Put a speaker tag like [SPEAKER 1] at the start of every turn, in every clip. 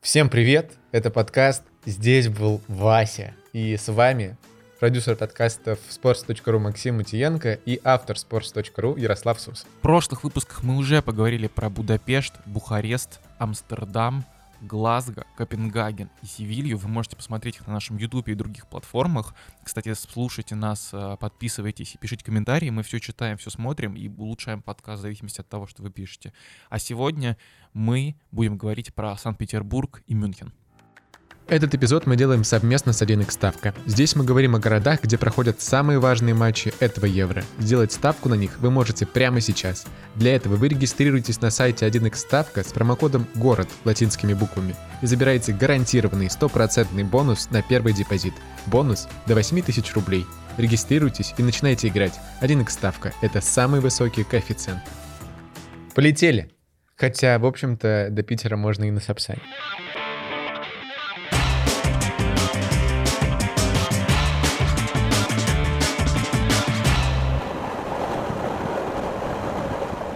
[SPEAKER 1] Всем привет, это подкаст «Здесь был Вася». И с вами продюсер подкастов sports.ru Максим Матиенко и автор sports.ru Ярослав Сус.
[SPEAKER 2] В прошлых выпусках мы уже поговорили про Будапешт, Бухарест, Амстердам, Глазго, Копенгаген и Севилью. Вы можете посмотреть их на нашем YouTube и других платформах. Кстати, слушайте нас, э, подписывайтесь и пишите комментарии. Мы все читаем, все смотрим и улучшаем подкаст в зависимости от того, что вы пишете. А сегодня мы будем говорить про Санкт-Петербург и Мюнхен.
[SPEAKER 1] Этот эпизод мы делаем совместно с 1x Ставка. Здесь мы говорим о городах, где проходят самые важные матчи этого Евро. Сделать ставку на них вы можете прямо сейчас. Для этого вы регистрируетесь на сайте 1x Ставка с промокодом «Город» латинскими буквами и забираете гарантированный стопроцентный бонус на первый депозит. Бонус до 8000 рублей. Регистрируйтесь и начинайте играть. 1x Ставка – это самый высокий коэффициент. Полетели! Хотя, в общем-то, до Питера можно и на Сапсане.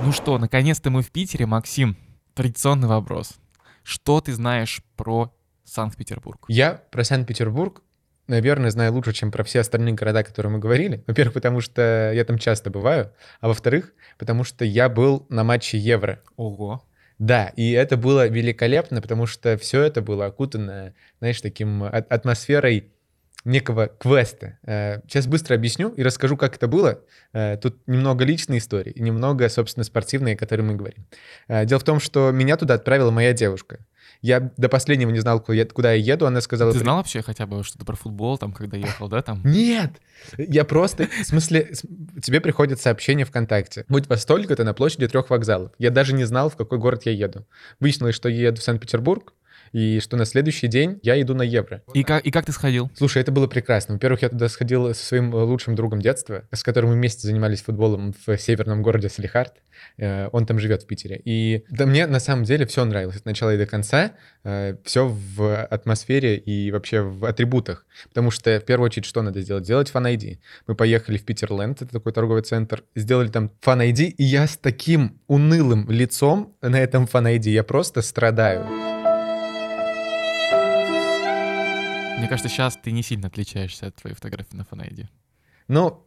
[SPEAKER 2] Ну что, наконец-то мы в Питере, Максим. Традиционный вопрос. Что ты знаешь про Санкт-Петербург?
[SPEAKER 1] Я про Санкт-Петербург, наверное, знаю лучше, чем про все остальные города, которые мы говорили. Во-первых, потому что я там часто бываю, а во-вторых, потому что я был на матче Евро.
[SPEAKER 2] Ого.
[SPEAKER 1] Да, и это было великолепно, потому что все это было окутано, знаешь, таким атмосферой некого квеста. Э, сейчас быстро объясню и расскажу, как это было. Э, тут немного личной истории и немного, собственно, спортивной, о которой мы говорим. Э, дело в том, что меня туда отправила моя девушка. Я до последнего не знал, куда я еду. Она сказала...
[SPEAKER 2] Ты знал вообще хотя бы что-то про футбол, там, когда ехал, да? Там?
[SPEAKER 1] Нет! Я просто... В смысле, тебе приходит сообщение ВКонтакте. Будь во столько-то на площади трех вокзалов. Я даже не знал, в какой город я еду. Выяснилось, что я еду в Санкт-Петербург, и что на следующий день я иду на евро.
[SPEAKER 2] И как, и как ты сходил?
[SPEAKER 1] Слушай, это было прекрасно. Во-первых, я туда сходил со своим э, лучшим другом детства, с которым мы вместе занимались футболом в северном городе Салихард. Э, он там живет в Питере. И да, мне на самом деле все нравилось от начала и до конца. Э, все в атмосфере и вообще в атрибутах. Потому что в первую очередь что надо сделать? Сделать фан -ID. Мы поехали в Питерленд, это такой торговый центр, сделали там фан и я с таким унылым лицом на этом фан я просто страдаю.
[SPEAKER 2] Мне кажется, сейчас ты не сильно отличаешься от твоей фотографии на фанайде.
[SPEAKER 1] Ну,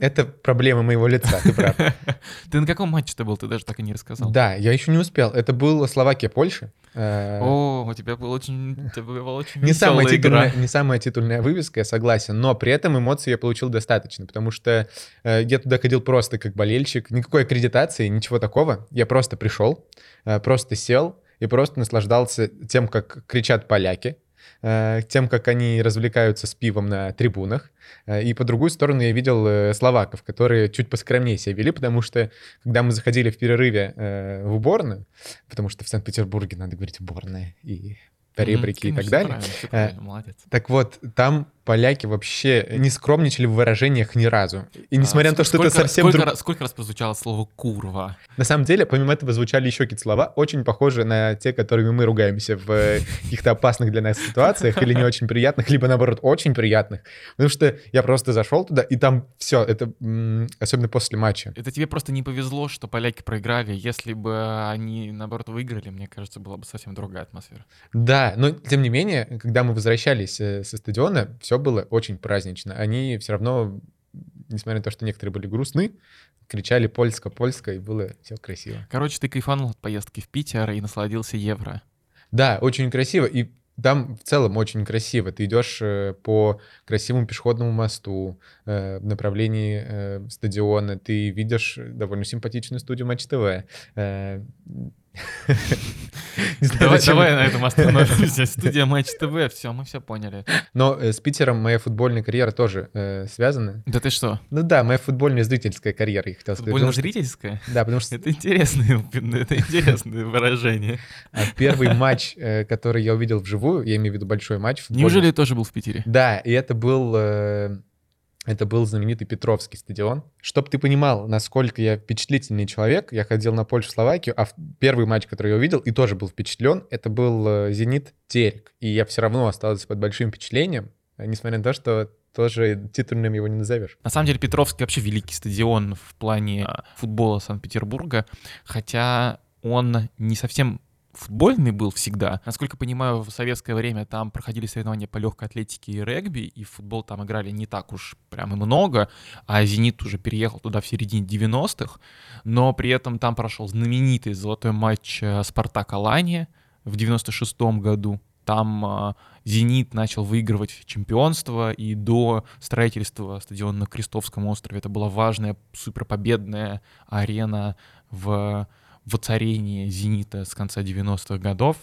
[SPEAKER 1] это проблема моего лица, ты прав.
[SPEAKER 2] Ты на каком матче ты был? Ты даже так и не рассказал.
[SPEAKER 1] Да, я еще не успел. Это был Словакия-Польша.
[SPEAKER 2] Э, О, у тебя был очень, была очень
[SPEAKER 1] не самая титульная, Не самая титульная вывеска, я согласен, но при этом эмоций я получил достаточно, потому что э, я туда ходил просто как болельщик, никакой аккредитации, ничего такого. Я просто пришел, э, просто сел и просто наслаждался тем, как кричат поляки, тем, как они развлекаются с пивом на трибунах. Э, и по другую сторону я видел э, словаков, которые чуть поскромнее себя вели, потому что когда мы заходили в перерыве в уборную, потому что в Санкт-Петербурге надо говорить уборная и ребрики mm, и так далее.
[SPEAKER 2] Правильно, правильно, молодец.
[SPEAKER 1] Так вот, там поляки вообще не скромничали в выражениях ни разу. И а, несмотря а, на то, что это совсем...
[SPEAKER 2] Сколько,
[SPEAKER 1] друг...
[SPEAKER 2] раз, сколько раз прозвучало слово «курва»?
[SPEAKER 1] На самом деле, помимо этого, звучали еще какие-то слова, очень похожие на те, которыми мы ругаемся в э, каких-то опасных для нас ситуациях или не очень приятных, либо, наоборот, очень приятных. Потому что я просто зашел туда, и там все, это особенно после матча.
[SPEAKER 2] Это тебе просто не повезло, что поляки проиграли. Если бы они, наоборот, выиграли, мне кажется, была бы совсем другая атмосфера.
[SPEAKER 1] Да, но тем не менее, когда мы возвращались э, со стадиона, все было очень празднично. Они все равно, несмотря на то, что некоторые были грустны, кричали «польско-польско», и было все красиво.
[SPEAKER 2] Короче, ты кайфанул от поездки в Питер и насладился евро.
[SPEAKER 1] Да, очень красиво. И там в целом очень красиво. Ты идешь э, по красивому пешеходному мосту э, в направлении э, стадиона, ты видишь довольно симпатичную студию Матч ТВ.
[SPEAKER 2] Давай, давай на этом остановимся. Студия Матч ТВ, все, мы все поняли.
[SPEAKER 1] Но э, с Питером моя футбольная карьера тоже э, связана.
[SPEAKER 2] Да ты что?
[SPEAKER 1] Ну да, моя футбольная зрительская карьера, я хотел
[SPEAKER 2] сказать. Футбольно-зрительская?
[SPEAKER 1] Да, потому что...
[SPEAKER 2] Это интересное, это интересное выражение.
[SPEAKER 1] А первый матч, э, который я увидел вживую, я имею в виду большой матч.
[SPEAKER 2] Неужели тоже был в Питере?
[SPEAKER 1] Да, и это был это был знаменитый Петровский стадион. Чтоб ты понимал, насколько я впечатлительный человек, я ходил на Польшу, Словакию, а первый матч, который я увидел и тоже был впечатлен, это был э, «Зенит» Терек. И я все равно остался под большим впечатлением, э, несмотря на то, что тоже титульным его не назовешь.
[SPEAKER 2] На самом деле Петровский вообще великий стадион в плане а, футбола Санкт-Петербурга, хотя он не совсем футбольный был всегда. Насколько понимаю, в советское время там проходили соревнования по легкой атлетике и регби, и в футбол там играли не так уж прям и много, а «Зенит» уже переехал туда в середине 90-х, но при этом там прошел знаменитый золотой матч э, «Спартак-Алания» в 96-м году. Там э, «Зенит» начал выигрывать чемпионство, и до строительства стадиона на Крестовском острове это была важная суперпобедная арена в воцарении «Зенита» с конца 90-х годов.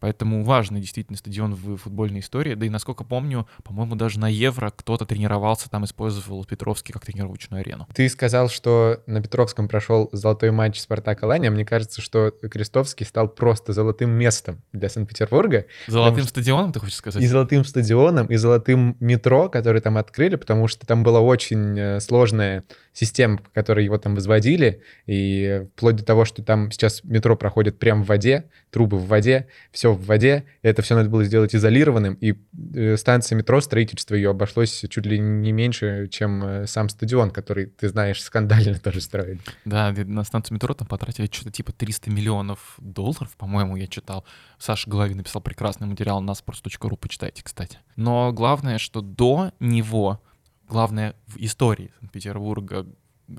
[SPEAKER 2] Поэтому важный действительно стадион в футбольной истории. Да и, насколько помню, по-моему, даже на Евро кто-то тренировался, там использовал Петровский как тренировочную арену.
[SPEAKER 1] Ты сказал, что на Петровском прошел золотой матч Спартак Алания. Мне кажется, что Крестовский стал просто золотым местом для Санкт-Петербурга.
[SPEAKER 2] Золотым что... стадионом, ты хочешь сказать?
[SPEAKER 1] И золотым стадионом, и золотым метро, который там открыли, потому что там была очень э, сложная систем, которые его там возводили, и вплоть до того, что там сейчас метро проходит прямо в воде, трубы в воде, все в воде, это все надо было сделать изолированным, и э, станция метро, строительство ее обошлось чуть ли не меньше, чем э, сам стадион, который, ты знаешь, скандально тоже строили.
[SPEAKER 2] Да, на станцию метро там потратили что-то типа 300 миллионов долларов, по-моему, я читал. Саша Головин написал прекрасный материал на sports.ru, почитайте, кстати. Но главное, что до него главное в истории Санкт-Петербурга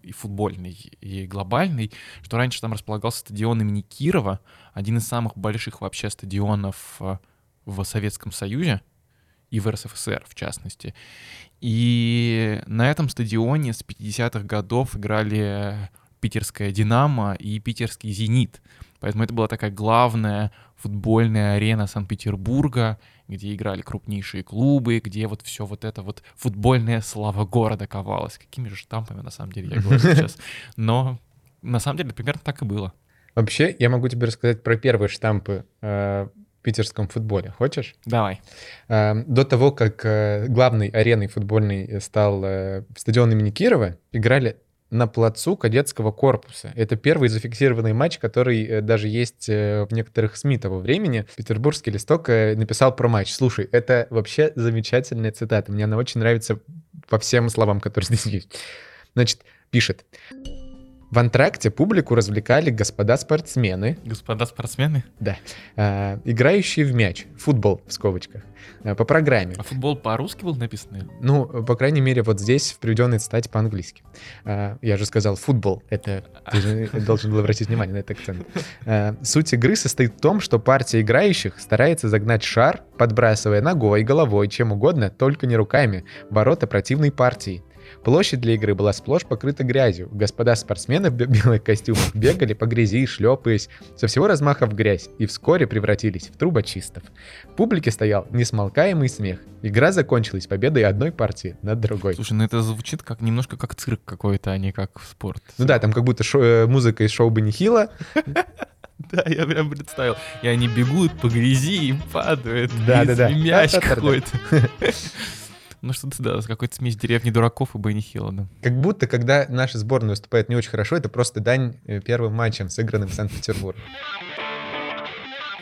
[SPEAKER 2] и футбольный, и глобальный, что раньше там располагался стадион имени Кирова, один из самых больших вообще стадионов э, в Советском Союзе и в РСФСР, в частности. И на этом стадионе с 50-х годов играли питерская «Динамо» и питерский «Зенит». Поэтому это была такая главная футбольная арена Санкт-Петербурга, где играли крупнейшие клубы, где вот все вот это вот футбольная слава города ковалась. Какими же штампами, на самом деле, я говорю сейчас. Но на самом деле примерно так и было.
[SPEAKER 1] Вообще, я могу тебе рассказать про первые штампы э, в питерском футболе. Хочешь?
[SPEAKER 2] Давай.
[SPEAKER 1] Э, до того, как э, главной ареной футбольной стал э, стадион имени Кирова, играли на плацу кадетского корпуса. Это первый зафиксированный матч, который э, даже есть э, в некоторых СМИ того времени. Петербургский листок э, написал про матч. Слушай, это вообще замечательная цитата. Мне она очень нравится по всем словам, которые здесь есть. Значит, пишет. В антракте публику развлекали господа спортсмены.
[SPEAKER 2] Господа спортсмены?
[SPEAKER 1] Да. Э, играющие в мяч. Футбол в скобочках. Э, по программе.
[SPEAKER 2] А футбол по-русски был написан?
[SPEAKER 1] Ну, по крайней мере, вот здесь в приведенной цитате по-английски. Э, я же сказал футбол. Это ты же должен был обратить внимание на этот акцент. Э, суть игры состоит в том, что партия играющих старается загнать шар, подбрасывая ногой, головой, чем угодно, только не руками, ворота противной партии. Площадь для игры была сплошь покрыта грязью. Господа спортсмены в белых костюмах бегали по грязи, шлепаясь, со всего размаха в грязь, и вскоре превратились в трубочистов. В публике стоял несмолкаемый смех. Игра закончилась победой одной партии над другой.
[SPEAKER 2] Слушай, ну это звучит как немножко как цирк какой-то, а не как спорт.
[SPEAKER 1] Ну да, там как будто шо- э, музыка из шоу Бенихила.
[SPEAKER 2] Да, я прям представил. И они бегут по грязи и падают.
[SPEAKER 1] Да, да, да.
[SPEAKER 2] Мяч какой-то. Ну что-то, да, какой-то смесь деревни дураков и Бенни Хилла, да.
[SPEAKER 1] Как будто, когда наша сборная выступает не очень хорошо, это просто дань э, первым матчем, сыгранным в Санкт-Петербурге.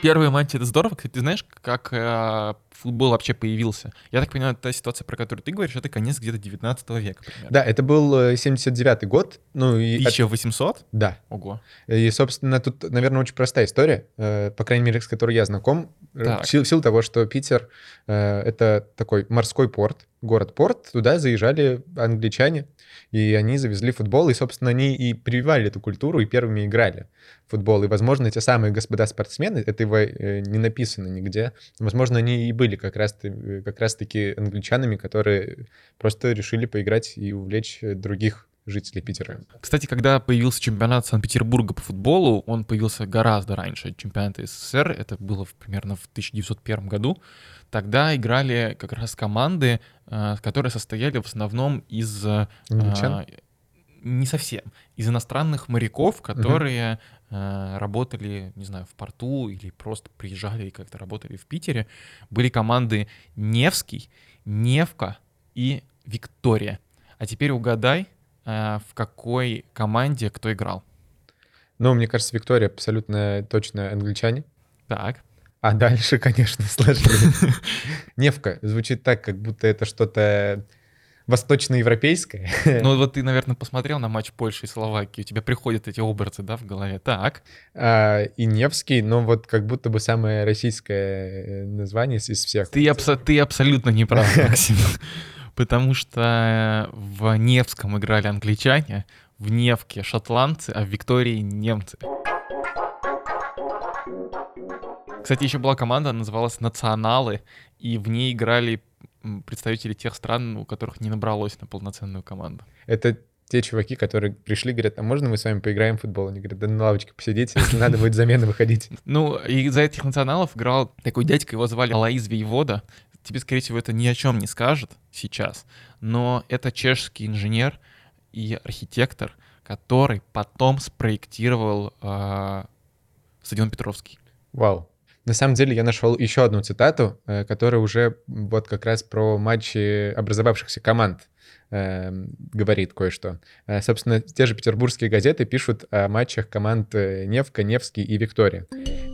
[SPEAKER 2] Первый матч — это здорово. Кстати, ты знаешь, как э, футбол вообще появился? Я так понимаю, та ситуация, про которую ты говоришь, это конец где-то 19 века. Примерно.
[SPEAKER 1] Да, это был 79-й год. Ну, и
[SPEAKER 2] 1800? От...
[SPEAKER 1] Да.
[SPEAKER 2] Ого.
[SPEAKER 1] И, собственно, тут, наверное, очень простая история, э, по крайней мере, с которой я знаком. Э, так. В, силу, в силу того, что Питер э, — это такой морской порт, город-порт, туда заезжали англичане, и они завезли футбол, и, собственно, они и прививали эту культуру, и первыми играли в футбол. И, возможно, те самые господа спортсмены, это его э, не написано нигде, возможно, они и были как раз, как раз англичанами, которые просто решили поиграть и увлечь других жителей Питера.
[SPEAKER 2] Кстати, когда появился чемпионат Санкт-Петербурга по футболу, он появился гораздо раньше чемпионата СССР, это было примерно в 1901 году. Тогда играли как раз команды, э, которые состояли в основном из... Э,
[SPEAKER 1] Англичан?
[SPEAKER 2] Не совсем. Из иностранных моряков, которые угу. работали, не знаю, в порту или просто приезжали и как-то работали в Питере. Были команды Невский, Невка и Виктория. А теперь угадай, в какой команде кто играл.
[SPEAKER 1] Ну, мне кажется, Виктория абсолютно точно англичане.
[SPEAKER 2] Так.
[SPEAKER 1] А дальше, конечно, сложнее. Невка звучит так, как будто это что-то восточноевропейское.
[SPEAKER 2] Ну вот ты, наверное, посмотрел на матч Польши и Словакии, у тебя приходят эти образы, да, в голове. Так.
[SPEAKER 1] А, и Невский, но вот как будто бы самое российское э, название из всех.
[SPEAKER 2] Ты, абсо- ты абсолютно не прав, Максим. Потому что в Невском играли англичане, в Невке шотландцы, а в Виктории немцы. Кстати, еще была команда, называлась «Националы», и в ней играли представители тех стран, у которых не набралось на полноценную команду.
[SPEAKER 1] Это те чуваки, которые пришли, говорят, а можно мы с вами поиграем в футбол? Они говорят, да на лавочке посидите, если надо будет замена выходить.
[SPEAKER 2] Ну, и за этих националов играл такой дядька, его звали Алаиз Вейвода. Тебе, скорее всего, это ни о чем не скажет сейчас, но это чешский инженер и архитектор, который потом спроектировал э, стадион Петровский.
[SPEAKER 1] Вау. На самом деле я нашел еще одну цитату, э, которая уже вот как раз про матчи образовавшихся команд э, говорит кое-что. Э, собственно, те же петербургские газеты пишут о матчах команд э, Невка, Невский и Виктория.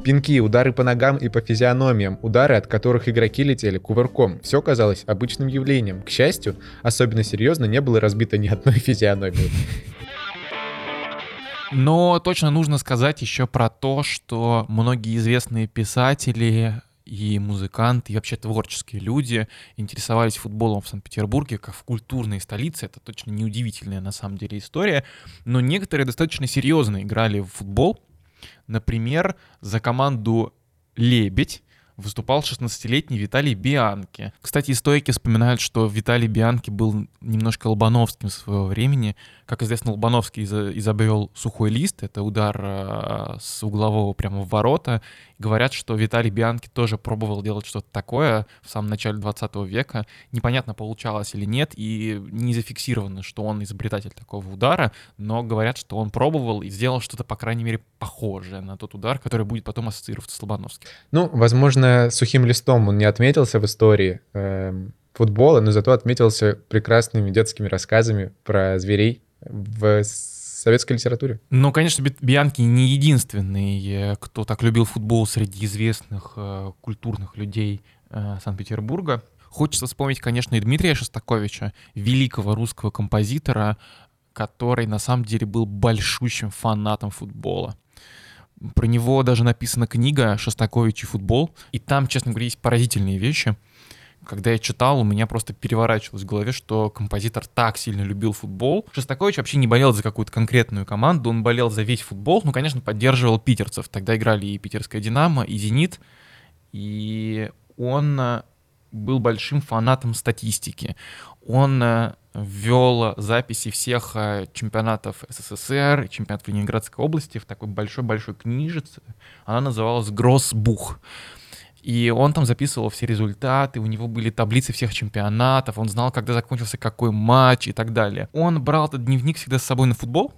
[SPEAKER 1] Пинки, удары по ногам и по физиономиям, удары, от которых игроки летели кувырком. Все казалось обычным явлением. К счастью, особенно серьезно не было разбито ни одной физиономии.
[SPEAKER 2] Но точно нужно сказать еще про то, что многие известные писатели и музыканты, и вообще творческие люди интересовались футболом в Санкт-Петербурге, как в культурной столице. Это точно неудивительная на самом деле история. Но некоторые достаточно серьезно играли в футбол. Например, за команду «Лебедь» выступал 16-летний Виталий Бианки. Кстати, историки вспоминают, что Виталий Бианки был немножко Лобановским своего времени. Как известно, Лобановский изобрел сухой лист, это удар э, с углового прямо в ворота. Говорят, что Виталий Бианки тоже пробовал делать что-то такое в самом начале 20 века. Непонятно, получалось или нет, и не зафиксировано, что он изобретатель такого удара, но говорят, что он пробовал и сделал что-то, по крайней мере, похожее на тот удар, который будет потом ассоциироваться с Лобановским.
[SPEAKER 1] Ну, возможно, сухим листом он не отметился в истории э, футбола, но зато отметился прекрасными детскими рассказами про зверей в советской литературе.
[SPEAKER 2] Ну, конечно, Бианки не единственный, кто так любил футбол среди известных э, культурных людей э, Санкт-Петербурга. Хочется вспомнить, конечно, и Дмитрия Шостаковича, великого русского композитора, который на самом деле был большущим фанатом футбола. Про него даже написана книга «Шостакович и футбол», и там, честно говоря, есть поразительные вещи — когда я читал, у меня просто переворачивалось в голове, что композитор так сильно любил футбол. Шостакович вообще не болел за какую-то конкретную команду, он болел за весь футбол, ну, конечно, поддерживал питерцев. Тогда играли и питерская «Динамо», и «Зенит», и он э, был большим фанатом статистики. Он э, ввел записи всех э, чемпионатов СССР, чемпионатов Ленинградской области в такой большой-большой книжице. Она называлась «Гроссбух». И он там записывал все результаты, у него были таблицы всех чемпионатов, он знал, когда закончился какой матч и так далее. Он брал этот дневник всегда с собой на футбол,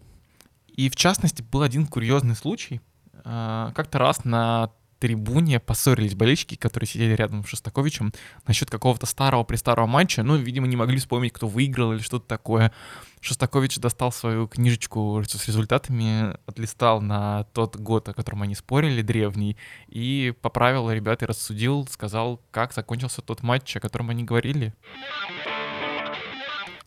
[SPEAKER 2] и в частности был один курьезный случай. А, как-то раз на трибуне поссорились болельщики, которые сидели рядом с Шостаковичем, насчет какого-то старого-престарого матча. Ну, видимо, не могли вспомнить, кто выиграл или что-то такое. Шостакович достал свою книжечку с результатами, отлистал на тот год, о котором они спорили, древний, и поправил ребят и рассудил, сказал, как закончился тот матч, о котором они говорили.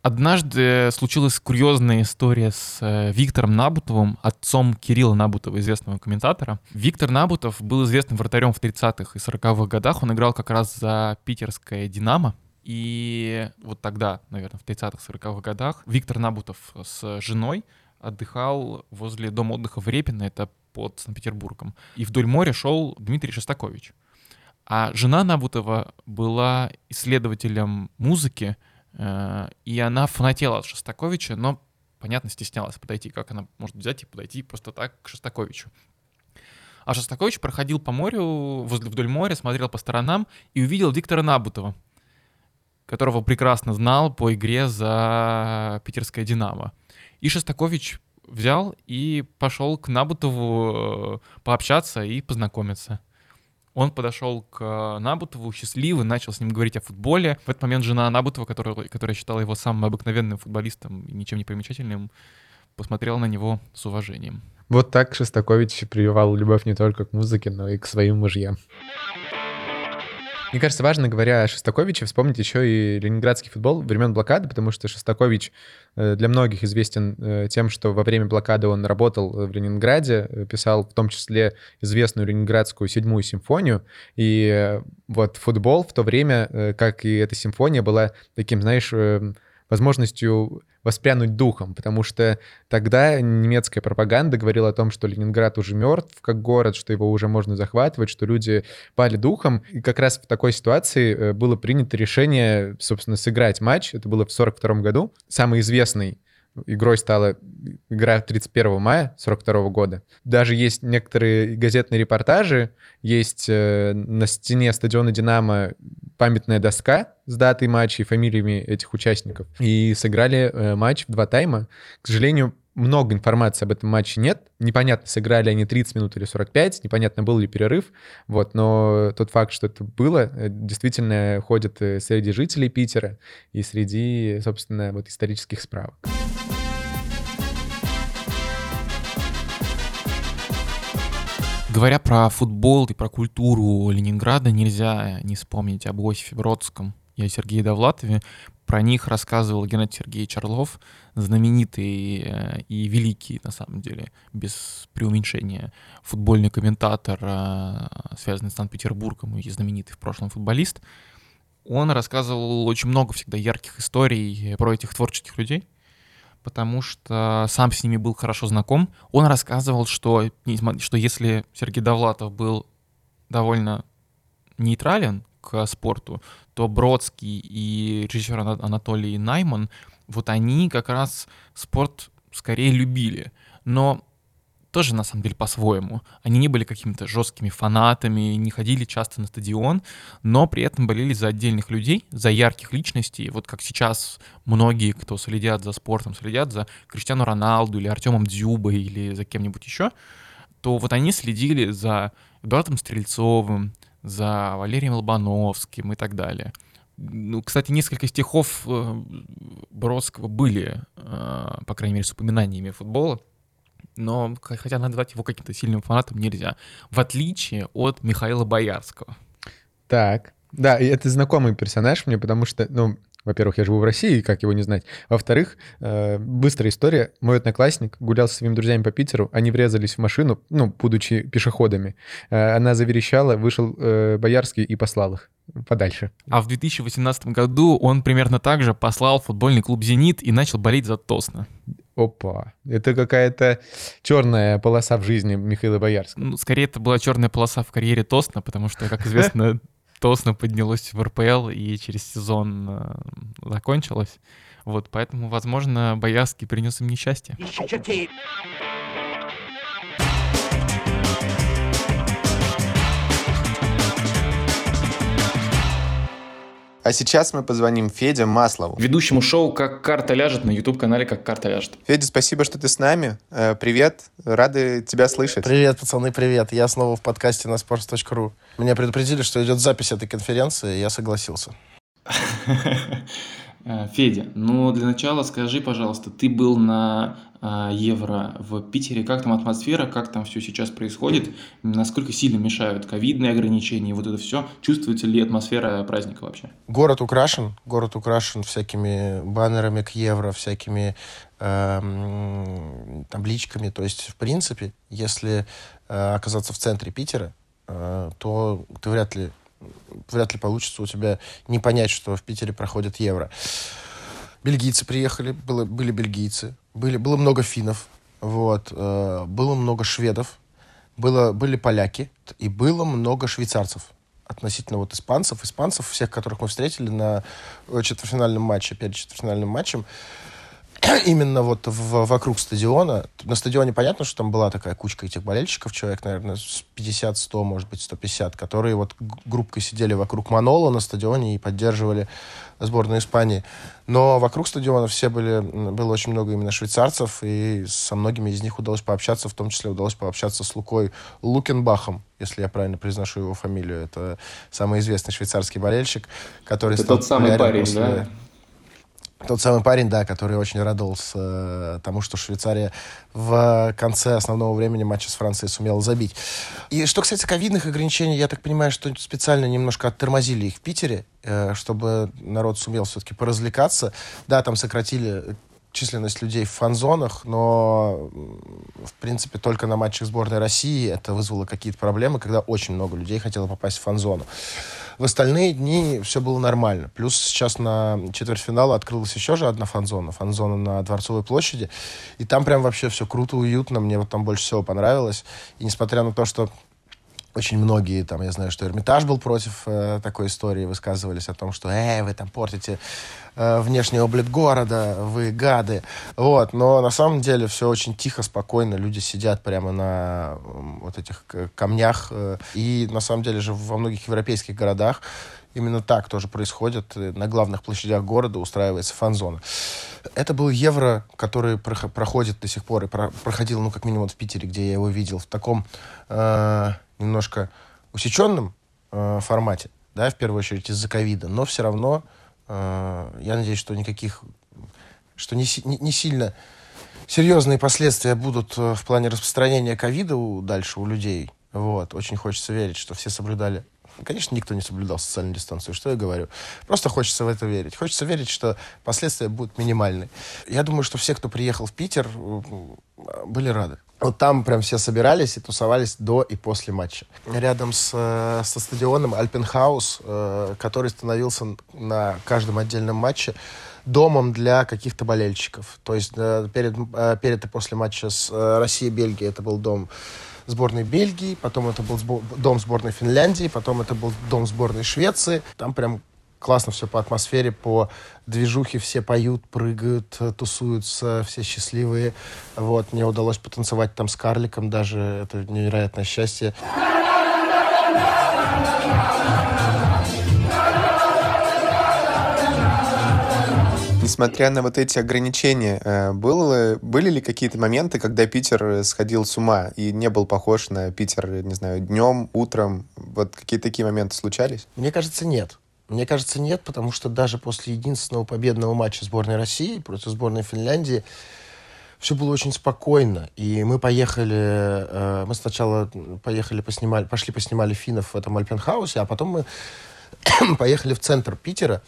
[SPEAKER 2] Однажды случилась курьезная история с э, Виктором Набутовым, отцом Кирилла Набутова, известного комментатора. Виктор Набутов был известным вратарем в 30-х и 40-х годах. Он играл как раз за питерское «Динамо». И вот тогда, наверное, в 30-х, 40-х годах Виктор Набутов с женой отдыхал возле дома отдыха в Репино, это под Санкт-Петербургом. И вдоль моря шел Дмитрий Шостакович. А жена Набутова была исследователем музыки, и она фанатела от Шостаковича, но, понятно, стеснялась подойти, как она может взять и подойти просто так к Шостаковичу. А Шостакович проходил по морю, возле вдоль моря, смотрел по сторонам и увидел Виктора Набутова, которого прекрасно знал по игре за питерское «Динамо». И Шостакович взял и пошел к Набутову э, пообщаться и познакомиться. Он подошел к Набутову счастливый, начал с ним говорить о футболе. В этот момент жена Набутова, которая, которая считала его самым обыкновенным футболистом и ничем не примечательным, посмотрела на него с уважением.
[SPEAKER 1] Вот так Шостакович прививал любовь не только к музыке, но и к своим мужьям. Мне кажется, важно, говоря о Шостаковиче, вспомнить еще и ленинградский футбол времен блокады, потому что Шостакович э, для многих известен э, тем, что во время блокады он работал в Ленинграде, э, писал в том числе известную ленинградскую седьмую симфонию, и вот футбол в то время, как и эта симфония, была таким, знаешь, возможностью воспрянуть духом, потому что тогда немецкая пропаганда говорила о том, что Ленинград уже мертв как город, что его уже можно захватывать, что люди пали духом. И как раз в такой ситуации э, было принято решение, собственно, сыграть матч. Это было в 42 году. Самый известный игрой стала игра 31 мая 42 года. Даже есть некоторые газетные репортажи, есть э, на стене стадиона «Динамо» памятная доска с датой матча и фамилиями этих участников. И сыграли э, матч в два тайма. К сожалению, много информации об этом матче нет. Непонятно, сыграли они 30 минут или 45, непонятно, был ли перерыв. Вот, но тот факт, что это было, э, действительно ходит э, среди жителей Питера и среди, собственно, вот исторических справок.
[SPEAKER 2] Говоря про футбол и про культуру Ленинграда, нельзя не вспомнить об Иосифе Бродском и о Сергее Довлатове. Про них рассказывал Геннадий Сергеевич Орлов, знаменитый э, и великий, на самом деле, без преуменьшения, футбольный комментатор, э, связанный с Санкт-Петербургом и знаменитый в прошлом футболист. Он рассказывал очень много всегда ярких историй про этих творческих людей — потому что сам с ними был хорошо знаком. Он рассказывал, что, что если Сергей Довлатов был довольно нейтрален к спорту, то Бродский и режиссер Анатолий Найман, вот они как раз спорт скорее любили. Но тоже на самом деле по-своему. Они не были какими-то жесткими фанатами, не ходили часто на стадион, но при этом болели за отдельных людей, за ярких личностей. Вот как сейчас многие, кто следят за спортом, следят за Криштиану Роналду или Артемом Дзюбой или за кем-нибудь еще, то вот они следили за Эдуардом Стрельцовым, за Валерием Лобановским и так далее. Ну, кстати, несколько стихов э, Бродского были, э, по крайней мере, с упоминаниями футбола но хотя назвать его каким-то сильным фанатом нельзя, в отличие от Михаила Боярского.
[SPEAKER 1] Так, да, и это знакомый персонаж мне, потому что, ну, во-первых, я живу в России, как его не знать. Во-вторых, э, быстрая история. Мой одноклассник гулял со своими друзьями по Питеру, они врезались в машину, ну, будучи пешеходами. Э, она заверещала, вышел э, Боярский и послал их подальше.
[SPEAKER 2] А в 2018 году он примерно так же послал футбольный клуб «Зенит» и начал болеть за Тосна.
[SPEAKER 1] Опа, это какая-то черная полоса в жизни Михаила Боярского.
[SPEAKER 2] Ну, скорее, это была черная полоса в карьере Тосна, потому что, как известно, Тосна поднялось в РПЛ и через сезон э, закончилось. Вот, поэтому, возможно, Боярский принес им несчастье.
[SPEAKER 1] А сейчас мы позвоним Феде Маслову.
[SPEAKER 2] Ведущему шоу «Как карта ляжет» на YouTube-канале «Как карта ляжет».
[SPEAKER 1] Федя, спасибо, что ты с нами. Э, привет, рады тебя слышать.
[SPEAKER 3] Привет, пацаны, привет. Я снова в подкасте на sports.ru. Меня предупредили, что идет запись этой конференции, и я согласился.
[SPEAKER 2] Э, Федя, ну для начала скажи, пожалуйста, ты был на а, евро в Питере, как там атмосфера, как там все сейчас происходит, насколько сильно мешают ковидные ограничения, вот это все, чувствуется ли атмосфера праздника вообще?
[SPEAKER 3] Город украшен, город украшен всякими баннерами к евро, всякими э, табличками, то есть в принципе, если э, оказаться в центре Питера, э, то ты вряд ли вряд ли получится у тебя не понять, что в Питере проходит евро. Бельгийцы приехали, было, были бельгийцы, были, было много финнов, вот, э, было много шведов, было, были поляки и было много швейцарцев относительно вот испанцев. Испанцев, всех, которых мы встретили на четвертьфинальном матче, перед четвертьфинальным матчем, именно вот в, вокруг стадиона. На стадионе понятно, что там была такая кучка этих болельщиков, человек, наверное, с 50-100, может быть, 150, которые вот группкой сидели вокруг Манола на стадионе и поддерживали сборную Испании. Но вокруг стадиона все были, было очень много именно швейцарцев, и со многими из них удалось пообщаться, в том числе удалось пообщаться с Лукой Лукенбахом, если я правильно произношу его фамилию. Это самый известный швейцарский болельщик, который
[SPEAKER 2] Это стал тот самый парень, после... да?
[SPEAKER 3] Тот самый парень, да, который очень радовался э, тому, что Швейцария в конце основного времени матча с Францией сумела забить. И что касается ковидных ограничений, я так понимаю, что специально немножко оттормозили их в Питере, э, чтобы народ сумел все-таки поразвлекаться. Да, там сократили численность людей в фан-зонах, но, в принципе, только на матчах сборной России это вызвало какие-то проблемы, когда очень много людей хотело попасть в фан-зону. В остальные дни все было нормально. Плюс сейчас на четвертьфинала открылась еще же одна фан-зона. Фан-зона на Дворцовой площади. И там прям вообще все круто, уютно. Мне вот там больше всего понравилось. И несмотря на то, что очень многие, там, я знаю, что Эрмитаж был против э, такой истории, высказывались о том, что, э, вы там портите э, внешний облик города, вы гады. Вот, но на самом деле все очень тихо, спокойно, люди сидят прямо на вот этих камнях. Э, и на самом деле же во многих европейских городах именно так тоже происходит. На главных площадях города устраивается фан-зона. Это был евро, который проходит до сих пор и проходил, ну, как минимум, в Питере, где я его видел, в таком э, немножко усеченном э, формате, да, в первую очередь из-за ковида, но все равно э, я надеюсь, что никаких, что не, не, не сильно серьезные последствия будут э, в плане распространения ковида дальше у людей. Вот. Очень хочется верить, что все соблюдали Конечно, никто не соблюдал социальную дистанцию. Что я говорю? Просто хочется в это верить. Хочется верить, что последствия будут минимальны. Я думаю, что все, кто приехал в Питер, были рады. Вот там прям все собирались и тусовались до и после матча. Рядом с, э, со стадионом Альпенхаус, э, который становился на каждом отдельном матче домом для каких-то болельщиков. То есть э, перед, перед и после матча с Россией и Бельгией это был дом сборной Бельгии, потом это был дом сборной Финляндии, потом это был дом сборной Швеции. Там прям классно все по атмосфере, по движухе, все поют, прыгают, тусуются, все счастливые. Вот, мне удалось потанцевать там с карликом даже, это невероятное счастье.
[SPEAKER 1] несмотря на вот эти ограничения, э, было, были ли какие-то моменты, когда Питер сходил с ума и не был похож на Питер, не знаю, днем, утром? Вот какие-то такие моменты случались?
[SPEAKER 3] Мне кажется, нет. Мне кажется, нет, потому что даже после единственного победного матча сборной России против сборной Финляндии все было очень спокойно. И мы поехали, э, мы сначала поехали, поснимали, пошли поснимали финнов в этом Альпенхаусе, а потом мы поехали в центр Питера,